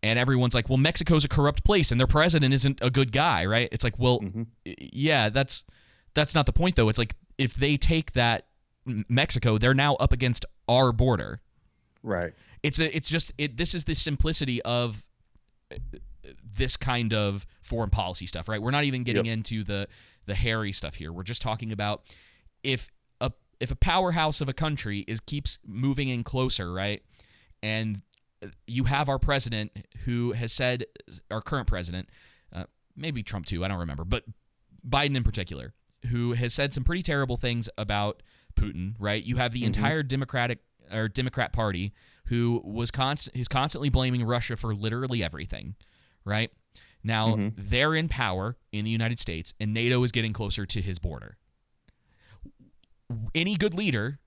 And everyone's like, well, Mexico's a corrupt place, and their president isn't a good guy, right? It's like, well, Mm-hmm. yeah, that's that's not the point though. It's like if they take that Mexico, they're now up against our border. Right. It's a it's just it this is the simplicity of this kind of foreign policy stuff, right? We're not even getting Yep. into the the hairy stuff here. We're just talking about if a if a powerhouse of a country is keeps moving in closer, right? And uh, you have our president who has said our current president, uh, maybe Trump too, I don't remember, but Biden in particular who has said some pretty terrible things about Putin. Right? You have the entire Democratic or Democrat Party who was const- is constantly blaming Russia for literally everything. Right? Now mm-hmm. they're in power in the United States, and NATO is getting closer to his border. Any good leader,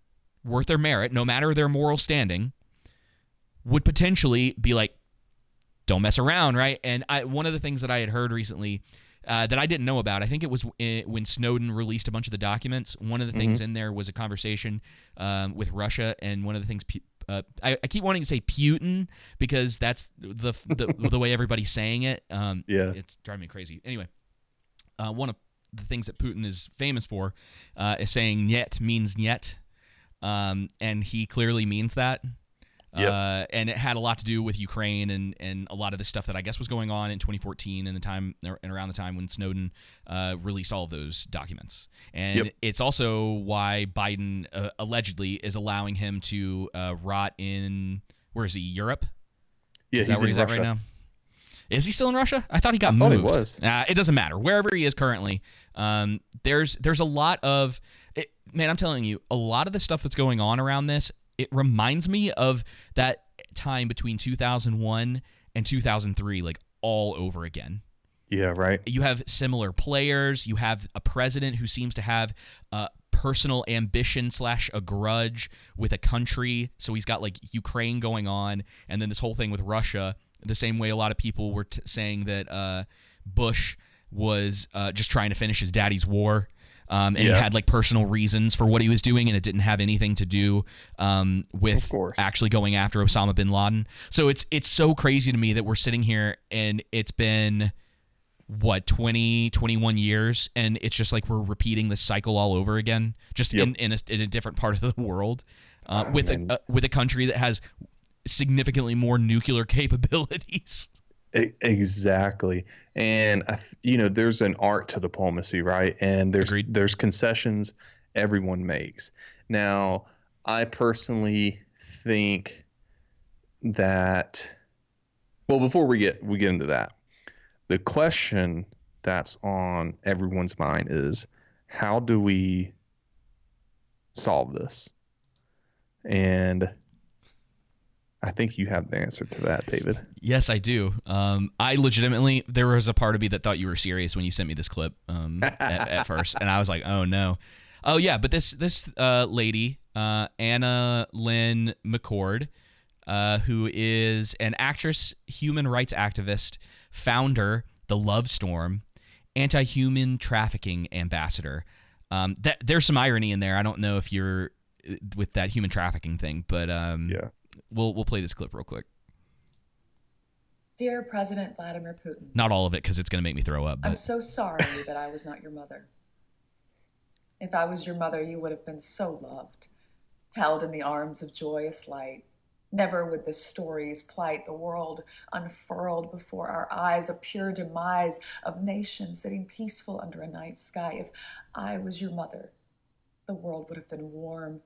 worth their merit, no matter their moral standing, would potentially be like, don't mess around, right? And I, one of the things that I had heard recently uh, that I didn't know about, I think it was uh, when Snowden released a bunch of the documents. One of the things in there was a conversation um, with Russia, and one of the things. Pu- Uh, I, I keep wanting to say Putin because that's the the, the way everybody's saying it. Um, Yeah. it's driving me crazy. Anyway, uh, one of the things that Putin is famous for uh, is saying "niet" means "niet," um, and he clearly means that. Yep. Uh, and it had a lot to do with Ukraine and, and a lot of the stuff that I guess was going on in 2014 and the time and around the time when Snowden uh, released all of those documents. And Yep. it's also why Biden uh, allegedly is allowing him to uh, rot in where is he? Europe? Yeah, Is that he's where in he's Russia. at right now? Is he still in Russia? I thought he got thought he was. Uh, it doesn't matter. Wherever he is currently, um, there's there's a lot of it, man. I'm telling you, a lot of the stuff that's going on around this. It reminds me of that time between 2001 and 2003, like all over again Yeah, right. you have similar players. You have a president who seems to have a personal ambition slash a grudge with a country. So he's got like Ukraine going on, and then this whole thing with Russia. The same way a lot of people were t- saying that uh, Bush was uh, just trying to finish his daddy's war. Um, and he Yeah. had like personal reasons for what he was doing, and it didn't have anything to do um, with actually going after Osama bin Laden. So it's it's so crazy to me that we're sitting here and it's been what 20 21 years and it's just like we're repeating this cycle all over again just Yep. in in a, in a different part of the world uh, with a, man. uh, with a country that has significantly more nuclear capabilities Exactly, and you know, there's an art to diplomacy, right? And there's Agreed. there's concessions everyone makes. Now, I personally think that. Well, before we get we get into that, the question that's on everyone's mind is, how do we solve this? And I think you have the answer to that, David. yes i do um, i legitimately there was a part of me that thought you were serious when you sent me this clip um, at, at first and i was like oh no oh yeah but this this uh, lady uh, anna lynn mccord uh, who is an actress, human rights activist, founder, the Love Storm, anti-human trafficking ambassador. Um, that there's some irony in there. I don't know if you're uh, with that human trafficking thing, but um, Yeah. We'll we'll play this clip real quick. Dear President Vladimir Putin, Not all of it because it's gonna make me throw up. I'm so sorry that I was not your mother. If I was your mother, you would have been so loved, held in the arms of joyous light. Never would the stories plight the world unfurled before our eyes, a pure demise of nations sitting peaceful under a night sky. If I was your mother, the world would have been warm.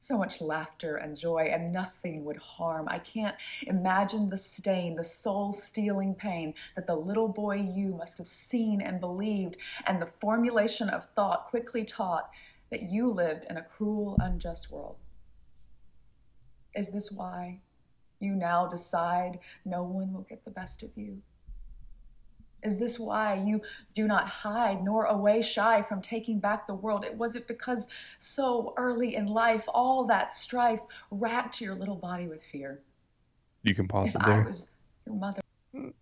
So much laughter and joy, and nothing would harm. I can't imagine the stain, the soul stealing pain that the little boy you must have seen and believed, and the formulation of thought quickly taught that you lived in a cruel, unjust world. Is this why you now decide no one will get the best of you? Is this why you do not hide nor away shy from taking back the world? It was it because so early in life all that strife racked your little body with fear. You can pause If it I was your mother,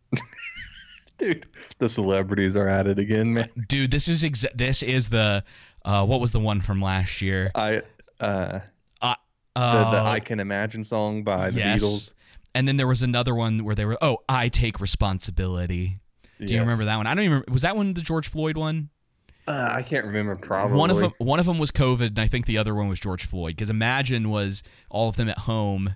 Dude, the celebrities are at it again, man. dude, this is exa- this is the uh, what was the one from last year? I uh Uh, the, the uh, I Can Imagine song by the yes. Beatles. And then there was another one where they were, oh, I take responsibility. Do you remember that one? I don't even. Was that one the George Floyd one? Uh, I can't remember probably. One of them, one of them was COVID, and I think the other one was George Floyd. Because Imagine was all of them at home.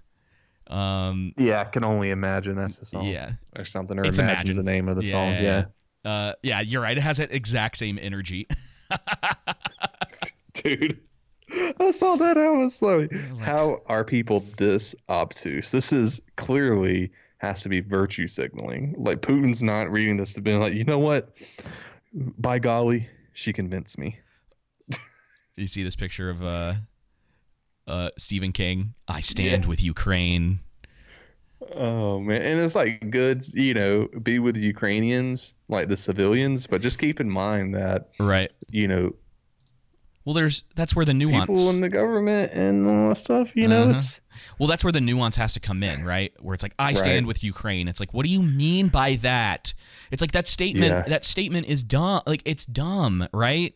Um, Yeah, I can only imagine that's the song. yeah, Or something. Or It's Imagine's Imagine. the name of the song. Yeah. uh, yeah. You're right. It has that exact same energy. Dude. I saw that. I was like, was like- how are people this obtuse? This is clearly has to be virtue signaling. Like Putin's not reading this to be like, you know what? By golly, she convinced me. you see this picture of uh, uh, Stephen King. I stand with Ukraine. Oh man, and it's like good, you know, be with Ukrainians, like the civilians, but just keep in mind that, right? You know, well, there's that's where the nuance. People in the government and all that stuff, you know, Uh-huh. it's Well, that's where the nuance has to come in, right? Where it's like I stand Right. with Ukraine. It's like, what do you mean by that? It's like that statement. Yeah. That statement is dumb. Like it's dumb, right?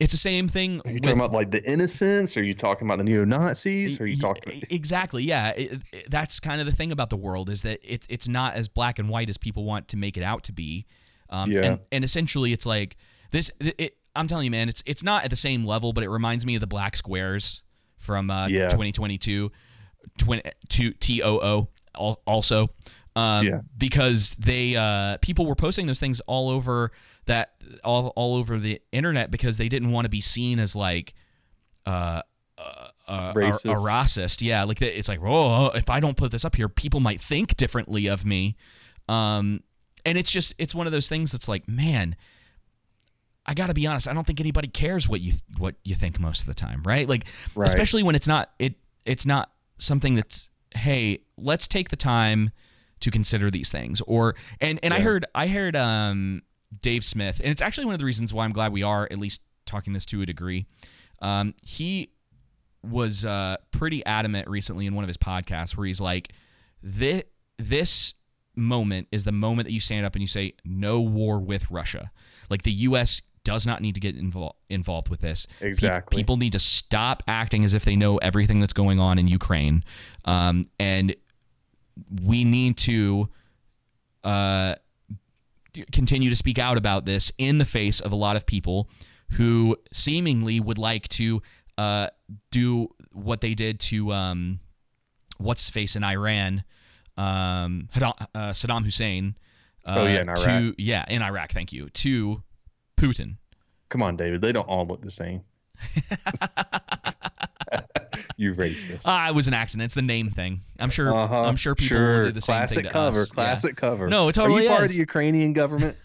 It's the same thing. Are you talking about like the innocents? Are you talking about the neo Nazis? Are you talking? exactly yeah It- it- that's kind of the thing about the world is that it, it's not as black and white as people want to make it out to be um, Yeah. and, and essentially it's like this it, i'm telling you man it's it's not at the same level but it reminds me of the black squares from uh, Yeah. 2022 twin, to too also um, Yeah. because they uh, people were posting those things all over that all, all over the internet because they didn't want to be seen as like uh, uh, uh, a, Racist. a racist. Yeah, like it's like, oh, if I don't put this up here, people might think differently of me. Um, and it's just it's one of those things that's like, man, I got to be honest. I don't think anybody cares what you what you think most of the time, right? Like, Right. especially when it's not it it's not something that's hey, let's take the time to consider these things. Or and and I heard I heard um Dave Smith, and it's actually one of the reasons why I'm glad we are at least talking this to a degree. Um, he was uh, pretty adamant recently in one of his podcasts where he's like, this, this moment is the moment that you stand up and you say, no war with Russia. Like the U.S. does not need to get invol- involved with this. Pe- Exactly. people need to stop acting as if they know everything that's going on in Ukraine. Um, and we need to uh, continue to speak out about this in the face of a lot of people who seemingly would like to uh, do what they did to um, what's face in Iran, um, uh, Saddam Hussein. Uh, Oh, yeah, in Iraq. To, yeah, in Iraq. Thank you to Putin. Come on, David. They don't all look the same. you racist. Ah, it was an accident. It's the name thing. I'm sure. Uh-huh. I'm sure people Sure. will do the same classic thing to cover, us. Yeah. Classic cover. No, it totally Are you part of the Ukrainian government?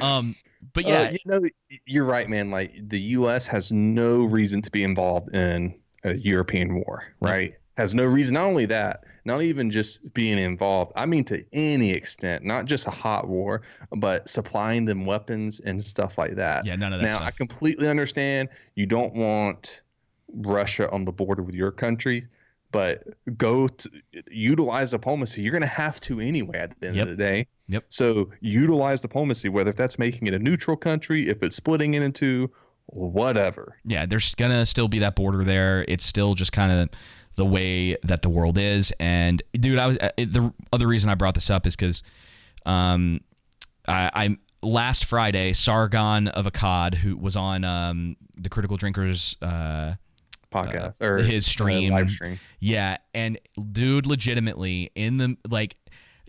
um, but Uh, yeah, you know, you're right, man. Like the U.S. has no reason to be involved in a European war, right? Has no reason. Not only that, not even just being involved. I mean, to any extent, not just a hot war, but supplying them weapons and stuff like that. Yeah, none of that Now, stuff. I completely understand you don't want Russia on the border with your country, but go to utilize diplomacy. You're going to have to anyway at the end Yep. of the day. Yep. So utilize diplomacy, whether if that's making it a neutral country, if it's splitting it into whatever. yeah, there's gonna still be that border there. It's still just kind of the way that the world is. And dude, I was uh, the other reason I brought this up is because, um, I, I last Friday Sargon of Akkad, who was on um the Critical Drinkers uh Podcast uh, or his uh, live stream. Yeah, and dude, legitimately in the like,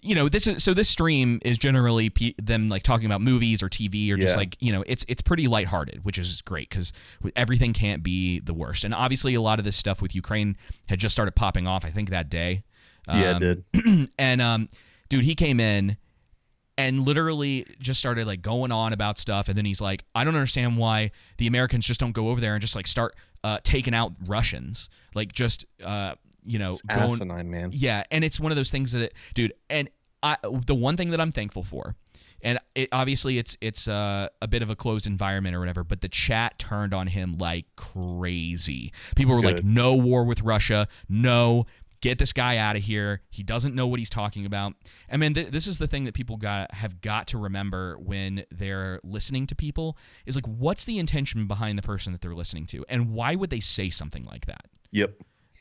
you know, this is so this stream is generally pe- them like talking about movies or TV or just Yeah. like you know, it's it's pretty lighthearted, which is great because everything can't be the worst. And obviously, a lot of this stuff with Ukraine had just started popping off. I think that day. Yeah, it Um, did. and um, dude, he came in and literally just started like going on about stuff and then he's like i don't understand why the americans just don't go over there and just like start uh, taking out russians like just uh, you know It's going asinine, man. yeah and it's one of those things that dude and I, the one thing that i'm thankful for and it, obviously it's it's uh, a bit of a closed environment or whatever but the chat turned on him like crazy. People were like no war with russia. No get this guy out of here. He doesn't know what he's talking about. I mean, th- this is the thing that people got have got to remember when they're listening to people is like what's the intention behind the person that they're listening to? And why would they say something like that? Yep.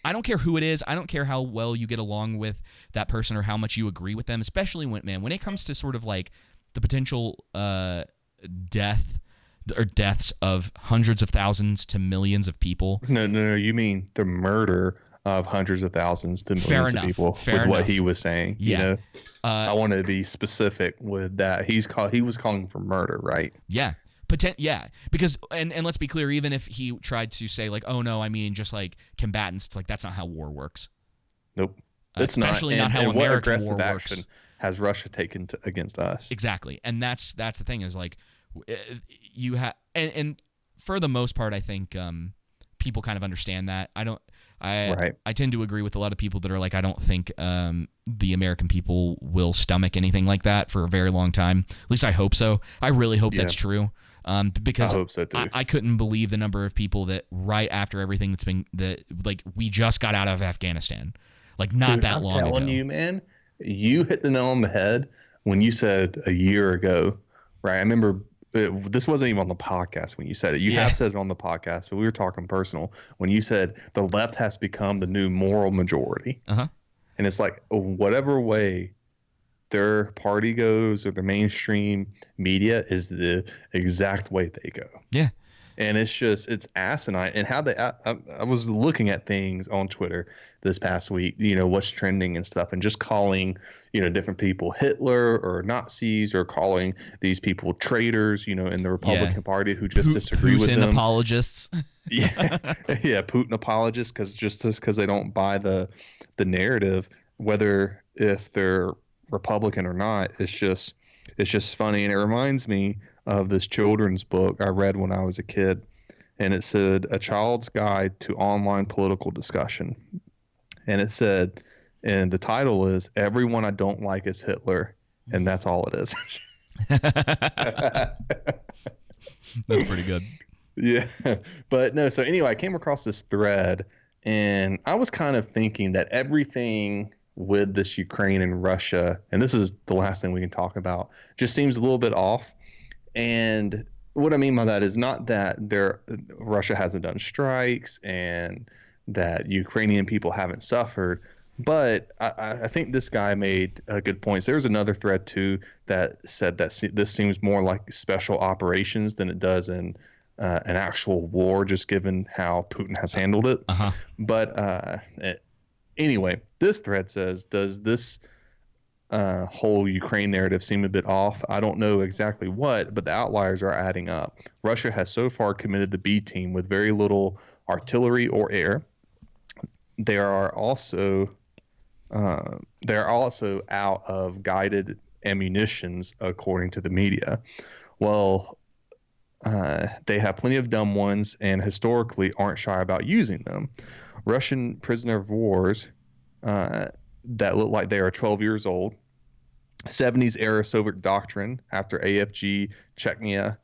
I don't care who it is. I don't care how well you get along with that person or how much you agree with them, especially when man, when it comes to sort of like the potential uh death or deaths of hundreds of thousands to millions of people. No, no, no. You mean the murder of hundreds of thousands to Fair millions enough. of people Fair with what he was saying. Yeah. You know, Uh, I want to be specific with that. He's call, he was calling for murder, right? Yeah. Potent, yeah, because and, and let's be clear, even if he tried to say like, oh no, I mean just like combatants, it's like that's not how war works. Nope. Uh, It's not. especially And, not how and what American aggressive war action works. has Russia taken to, against us? Exactly, and that's that's the thing is like uh, you have and, and for the most part, I think um, people kind of understand that. I don't. I Right. I tend to agree with a lot of people that are like, I don't think um, the American people will stomach anything like that for a very long time. At least I hope so. I really hope Yeah. that's true. Um, because I so. I, I couldn't believe the number of people that right after everything that's been that like we just got out of Afghanistan, like not Dude, that I'm long telling ago. you, man, you hit the nail on the head when you said a year ago, right? I remember it, this wasn't even on the podcast when you said it. You Yeah. have said it on the podcast, but we were talking personal when you said the left has become the new moral majority. Uh huh. And it's like whatever way their party goes or the mainstream media is the exact way they go. Yeah. And it's just it's asinine. And how they I, I, I was looking at things on Twitter this past week, you know, what's trending and stuff, and just calling, you know, different people Hitler or Nazis or calling these people traitors, you know, in the Republican Party who just disagree with Putin them apologists. yeah, yeah, Putin apologists because just because they don't buy the the narrative, whether if they're Republican or not, it's just it's just funny, and it reminds me of this children's book I read when I was a kid, and it said a child's guide to online political discussion, and it said, and the title is "Everyone I Don't Like Is Hitler," and that's all it is. That's pretty good. Yeah. But no, so anyway, I came across this thread and I was kind of thinking that everything with this Ukraine and Russia, and this is the last thing we can talk about, just seems a little bit off. And what I mean by that is not that there Russia hasn't done strikes and that Ukrainian people haven't suffered, but I, I think this guy made uh, good points. There was another thread too that said that this seems more like special operations than it does in uh, an actual war, just given how Putin has handled it. Uh-huh. But uh, anyway, this thread says, does this uh, whole Ukraine narrative seem a bit off? I don't know exactly what, but the outliers are adding up. Russia has so far committed the B team with very little artillery or air. They are also uh, they're also out of guided ammunitions, according to the media. Well, uh, they have plenty of dumb ones and historically aren't shy about using them. Russian prisoner of wars uh, that look like they are 12 years old. 70s era Soviet doctrine after AFG, Chechnya,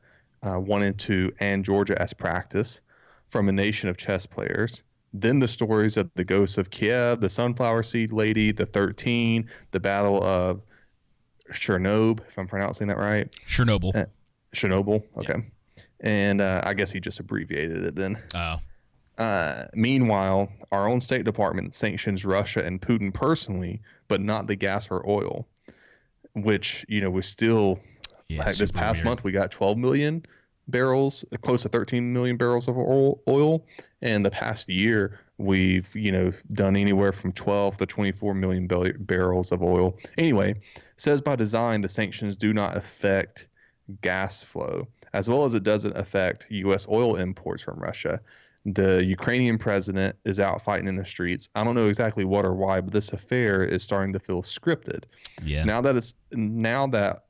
uh, 1 and 2, and Georgia as practice from a nation of chess players. Then the stories of the ghosts of Kiev, the sunflower seed lady, the 13, the battle of Chernobyl, if I'm pronouncing that right. Chernobyl. Uh, Chernobyl. Okay. And uh, I guess he just abbreviated it then. Oh. Uh, meanwhile, our own State Department sanctions Russia and Putin personally, but not the gas or oil, which you know was still Yeah, like this past weird. month we got 12 million barrels, close to 13 million barrels of oil. Oil, and the past year we've you know done anywhere from 12 to 24 million bar- barrels of oil. Anyway, says by design the sanctions do not affect gas flow as well as it doesn't affect U.S. oil imports from Russia. The Ukrainian president is out fighting in the streets. I don't know exactly what or why, but this affair is starting to feel scripted. Yeah. Now that it's now that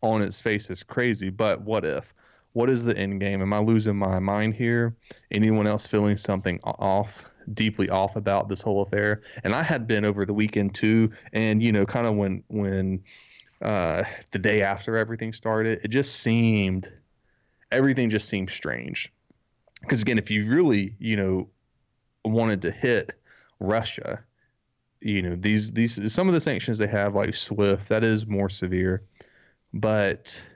on its face is crazy, but what if? What is the end game? Am I losing my mind here? Anyone else feeling something off, deeply off about this whole affair? And I had been over the weekend too, and you know, kind of when when uh, the day after everything started, it just seemed everything just seemed strange. Because again, if you really you know wanted to hit Russia, you know these these some of the sanctions they have like SWIFT that is more severe, but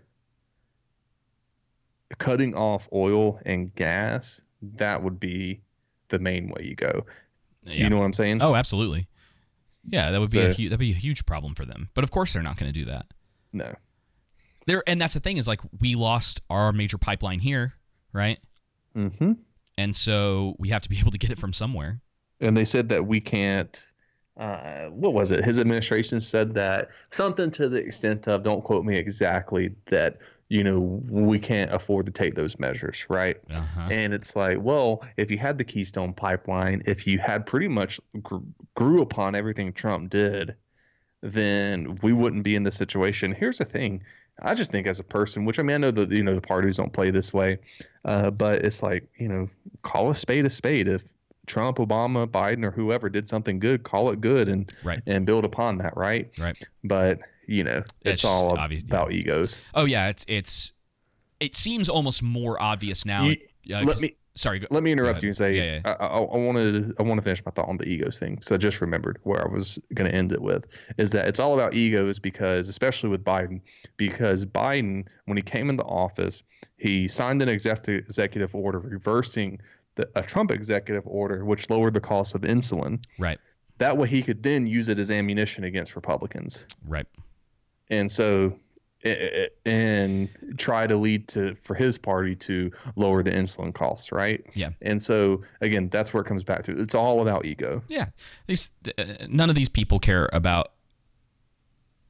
cutting off oil and gas that would be the main way you go. Yeah. You know what I'm saying? Oh, absolutely. Yeah, that would be a So- hu- that'd be a huge problem for them. But of course, they're not going to do that. No. There, and that's the thing is like we lost our major pipeline here, right? Mm-hmm. And so we have to be able to get it from somewhere. and they said that we can't uh, what was it his administration said that something to the extent of don't quote me exactly that you know we can't afford to take those measures right Uh-huh. and it's like well if you had the keystone pipeline if you had pretty much gr- grew upon everything trump did then we wouldn't be in this situation. Here's the thing. I just think as a person, which I mean, I know that you know the parties don't play this way, uh, but it's like you know, call a spade a spade. If Trump, Obama, Biden, or whoever did something good, call it good and Right. and build upon that, right? Right. But you know, it's, It's all obvious- about egos. Oh yeah, it's it's it seems almost more obvious now. You- uh, let me sorry. Go, let me interrupt you and say Yeah, yeah. I, I, I wanted I want to finish my thought on the egos thing. So I just remembered where I was going to end it with is that it's all about egos because especially with Biden because Biden when he came into office he signed an executive executive order reversing the, a Trump executive order which lowered the cost of insulin. Right. That way he could then use it as ammunition against Republicans. Right. And so and try to lead to for his party to lower the insulin costs, right? Yeah. And so again, that's where it comes back to. It's all about ego. Yeah. These uh, none of these people care about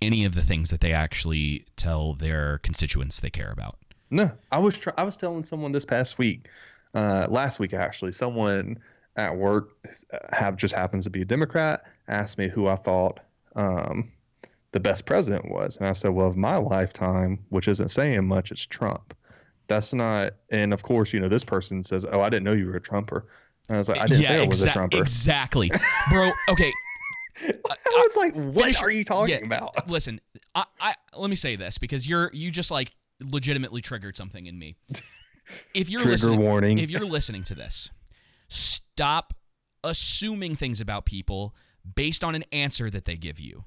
any of the things that they actually tell their constituents they care about. No, I was try- I was telling someone this past week, uh, last week actually, someone at work uh, have just happens to be a Democrat asked me who I thought um, the best president was, and I said, well, of my lifetime, which isn't saying much, it's Trump. That's not, and of course, you know, this person says, oh, I didn't know you were a Trumper. And I was like, I didn't yeah, say I was a Trumper. Exactly, bro. Okay, I was like, what finish- are you talking yeah, about? Listen, I, I let me say this because you're you just like legitimately triggered something in me. If you're Trigger listening, warning. if you're listening to this, stop assuming things about people based on an answer that they give you.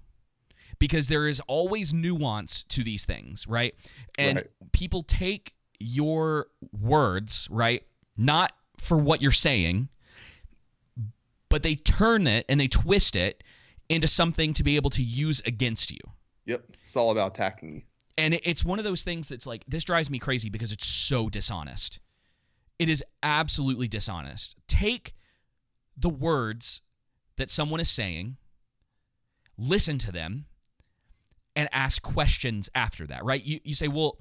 Because there is always nuance to these things, right? And Right. people take your words, right? Not for what you're saying, but they turn it and they twist it into something to be able to use against you. Yep, it's all about attacking you. And it's one of those things that's like, this drives me crazy because it's so dishonest. It is absolutely dishonest. Take the words that someone is saying, listen to them, and ask questions after that, right? You, you say, well,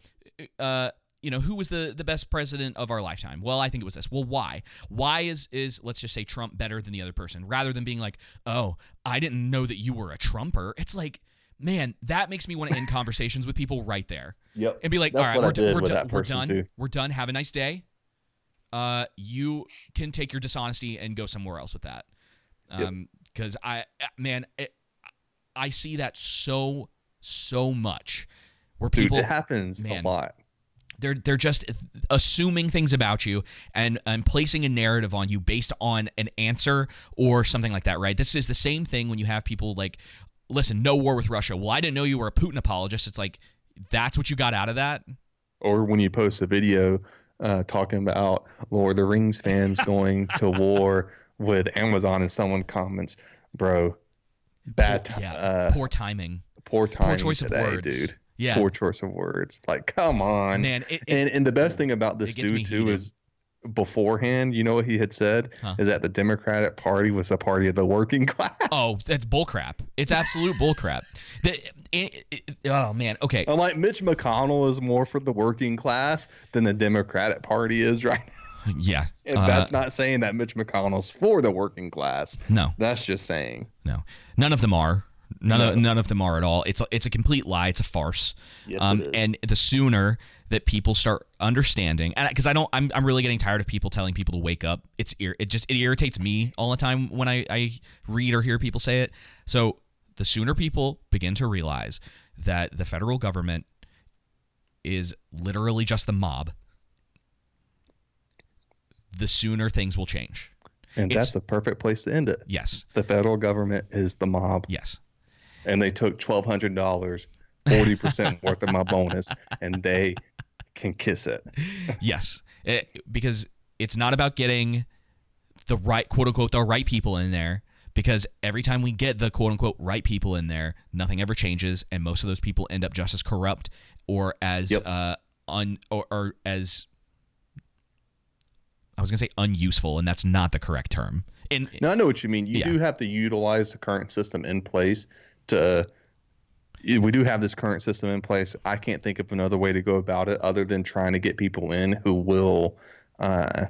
uh, you know, who was the, the best president of our lifetime? Well, I think it was this. Well, why? Why is is let's just say Trump better than the other person? Rather than being like, oh, I didn't know that you were a Trumper. It's like, man, that makes me want to end conversations with people right there. Yep. And be like, That's all right, we're, d- we're, that we're done. too. We're done. Have a nice day. Uh, you can take your dishonesty and go somewhere else with that. Um, because I, man, it, I see that so so much where Dude, people it happens man, a lot. they're they're just assuming things about you and and placing a narrative on you based on an answer or something like that, right? This is the same thing when you have people like, listen, no war with Russia. Well, I didn't know you were a Putin apologist. It's like that's what you got out of that. Or when you post a video uh, talking about Lord of the Rings fans going to war with Amazon, and someone comments, "Bro, bad, Yeah, uh, poor timing. Poor timing choice of today, words. dude. Yeah. poor choice of words. Like, come on, Man, it- it- and and the best thing about this it gets me dude too is beforehand, you know what he had said Huh. is that the Democratic Party was the party of the working class. Oh, that's bullcrap. It's absolute bullcrap. The, it- oh man. Okay. I'm like Mitch McConnell is more for the working class than the Democratic Party is right now. Yeah. And Uh, that's not saying that Mitch McConnell's for the working class. No. That's just saying. No, none of them are. None No. of none of them are at all. It's a, it's a complete lie. It's a farce. Yes, um, it is. And the sooner that people start understanding, and because I don't, I'm, I'm really getting tired of people telling people to wake up. It's it just it irritates me all the time when I I read or hear people say it. So the sooner people begin to realize that the federal government is literally just the mob, the sooner things will change. And It's- that's the perfect place to end it. Yes. The federal government is the mob. Yes. And they took twelve hundred dollars, forty percent worth of my bonus, and they can kiss it. yes, It- because it's not about getting the right quote unquote the right people in there. Because every time we get the quote unquote right people in there, nothing ever changes, and most of those people end up just as corrupt or as Yep. uh, un or, or as I was gonna say unuseful, and that's not the correct term. And Now I know what you mean. You Yeah. do have to utilize the current system in place to. We do have this current system in place. I can't think of another way to go about it other than trying to get people in who will uh,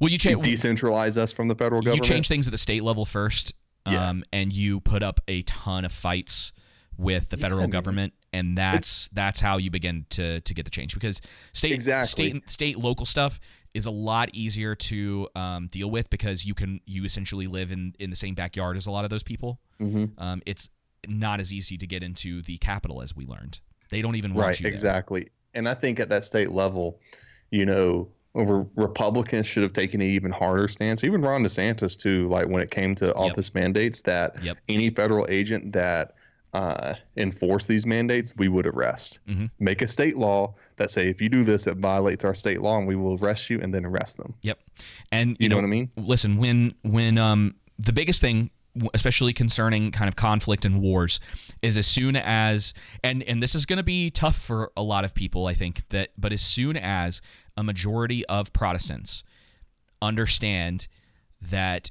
well, you change decentralize us from the federal government. you change things at the state level first, um, and you put up a ton of fights with the federal man. government, and that's that's how you begin to to get the change because state Exactly. state state local stuff is a lot easier to um, deal with because you can you essentially live in in the same backyard as a lot of those people. Mhm. Um, it's not as easy to get into the capital as we learned. They don't even want right you there. exactly and i think at that state level you know over republicans should have taken an even harder stance even ron desantis too like when it came to office mandates that Yep. any federal agent that uh, enforce these mandates we would arrest Mhm. make a state law that say if you do this it violates our state law and we will arrest you and then arrest them Yep. And you, You know know, what I mean? Listen, when when um the biggest thing especially concerning kind of conflict and wars is as soon as and and this is going to be tough for a lot of people I think that but as soon as a majority of Protestants understand that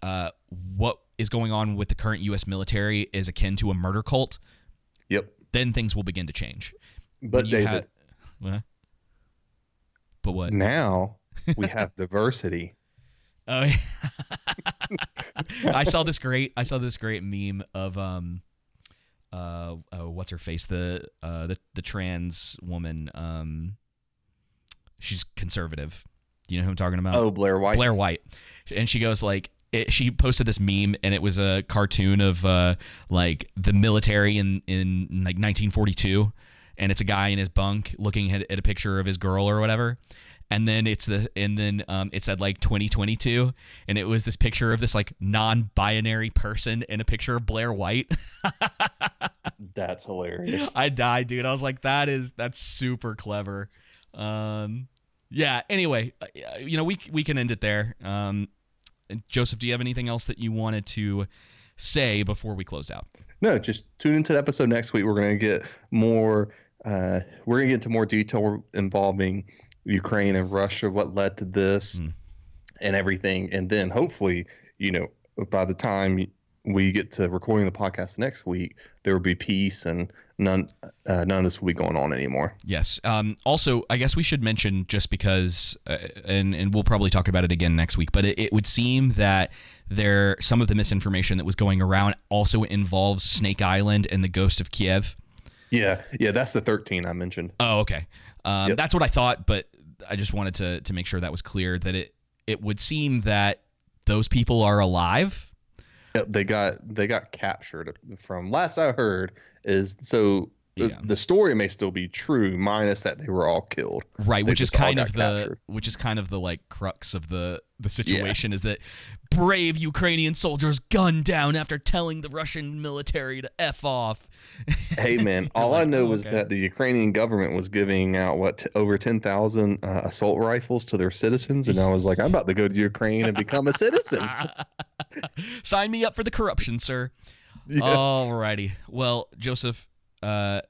uh, what is going on with the current U.S. military is akin to a murder cult, yep then things will begin to change. but david had- but what? now we have diversity Oh, yeah. I saw this great. I saw this great meme of um, uh, oh, what's her face? The uh, the the trans woman. Um, she's conservative. You know who I'm talking about? oh blair white Blair White, and she goes like. It, she posted this meme and it was a cartoon of uh, like the military in, in like 1942 and it's a guy in his bunk looking at, at a picture of his girl or whatever. And then it's the and then um, it said like 2022 and it was this picture of this like non-binary person and a picture of blair white. That's hilarious. I died dude. I was like that is that's super clever. Um yeah anyway uh, you know we we can end it there. Um joseph do you have anything else that you wanted to say before we closed out No, just tune into the episode next week. We're going to get more. Uh, we're going to get into more detail involving Ukraine and Russia, what led to this, and everything. And then hopefully, you know, by the time we get to recording the podcast next week, there will be peace and none uh, none of this will be going on anymore. Yes. Um, also, I guess we should mention just because, uh, and and we'll probably talk about it again next week. But it, it would seem that there some of the misinformation that was going around also involves Snake Island and the Ghost of Kiev. Yeah, yeah, that's the 13 I mentioned. Oh, okay. Um, Yep. That's what I thought, but I just wanted to to make sure that was clear that it it would seem that those people are alive. Yep, they got they got captured. From last I heard, is so the, the story may still be true, minus that they were all killed. Right, They which is kind of the captured. which is kind of the like crux of the the situation is that brave Ukrainian soldiers gunned down after telling the Russian military to f off. Hey man, all like, I know oh, was okay. that the Ukrainian government was giving out what t- over ten thousand uh, assault rifles to their citizens, and I was like, I'm about to go to Ukraine and become a citizen. Sign me up for the corruption, sir. Yeah. Alrighty. Well, Joseph, uh,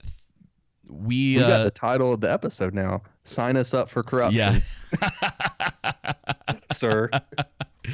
we, We uh, got the title of the episode now. Sign us up for corruption. sir.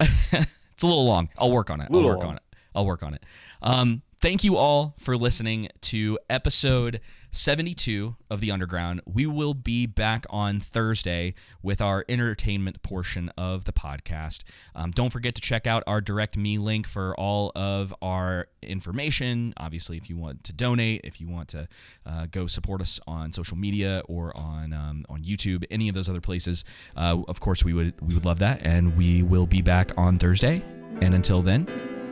it's a little long. I'll work on it. I'll work long. on it. I'll work on it. Um, thank you all for listening to episode 72 of The Underground. We will be back on Thursday with our entertainment portion of the podcast. Um, don't forget to check out our direct me link for all of our information. Obviously, if you want to donate, if you want to uh, go support us on social media or on um, on YouTube, any of those other places, uh, of course we would we would love that. And we will be back on Thursday. And until then,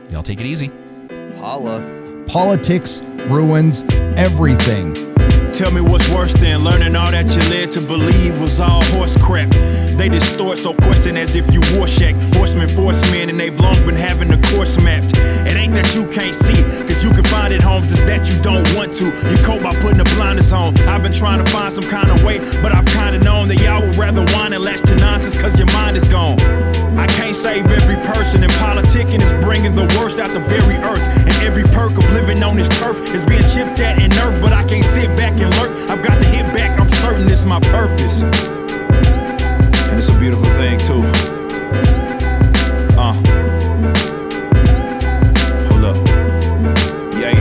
y'all take it easy. Holla. Politics ruins everything. Tell me what's worse than learning all that you led to believe was all horse crap. They distort so question as if you Rorschach, horsemen, force men and they've long been having the course mapped. It ain't that you can't see, cause you can find it, Holmes, it's that you don't want to. You cope by putting the blinders on. I've been trying to find some kind of way, but I've kinda known that y'all would rather whine and latch to nonsense cause your mind is gone. I can't save every person, and politicking is bringing the worst out the very earth. Turf is being chipped at and nerfed, but I can't sit back and lurk. I've got to hit back, I'm certain it's my purpose. And it's a beautiful thing, too. Uh. Hold up. Yeah,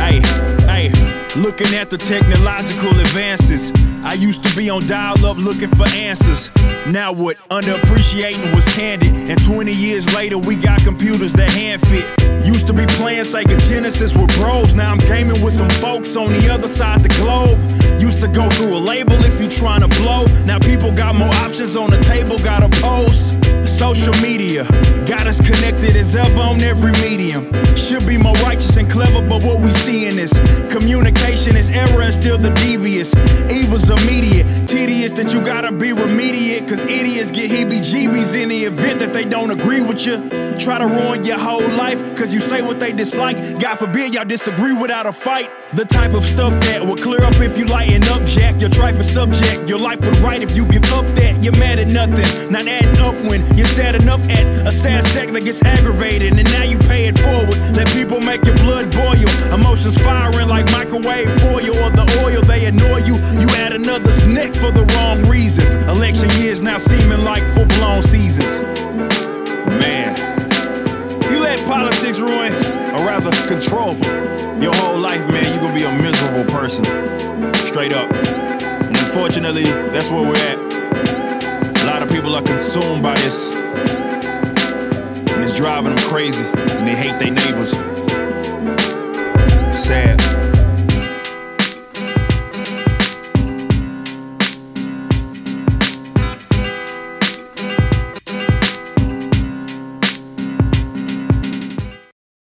hey, hey. Looking at the technological advances. I used to be on dial up looking for answers. Now what? Underappreciating was candid. And 20 years later, we got computers that hand fit. Used to be playing Sega Genesis with bros. Now I'm gaming with some folks on the other side the globe. Used to go through a label if you trying to blow. Now people got more options on the table, got a post. Social media got us connected as ever on every medium. Should be more righteous and clever, but what we seeing is communication is error and still the devious. Evil's immediate, tedious that you gotta be remediate. Cause idiots get heebie jeebies in the event that they don't agree with you. Try to ruin your whole life cause you say what they dislike. God forbid y'all disagree without a fight. The type of stuff that will clear up if you lighten up, Jack. Your trifling subject, your life would right if you give up that. You're mad at nothing, not adding up when you're sad enough at a sad second that gets aggravated. And now you pay it forward. Let people make your blood boil. Emotions firing like microwave foil or the oil. They annoy you. You add another's neck for the wrong reasons. Election years now seeming like full blown seasons. Man, you let politics ruin, or rather control, your whole life, man, you're gonna be a miserable person. Straight up. And unfortunately, that's where we're at. People are consumed by this. And it's driving them crazy. And they hate their neighbors. Sad.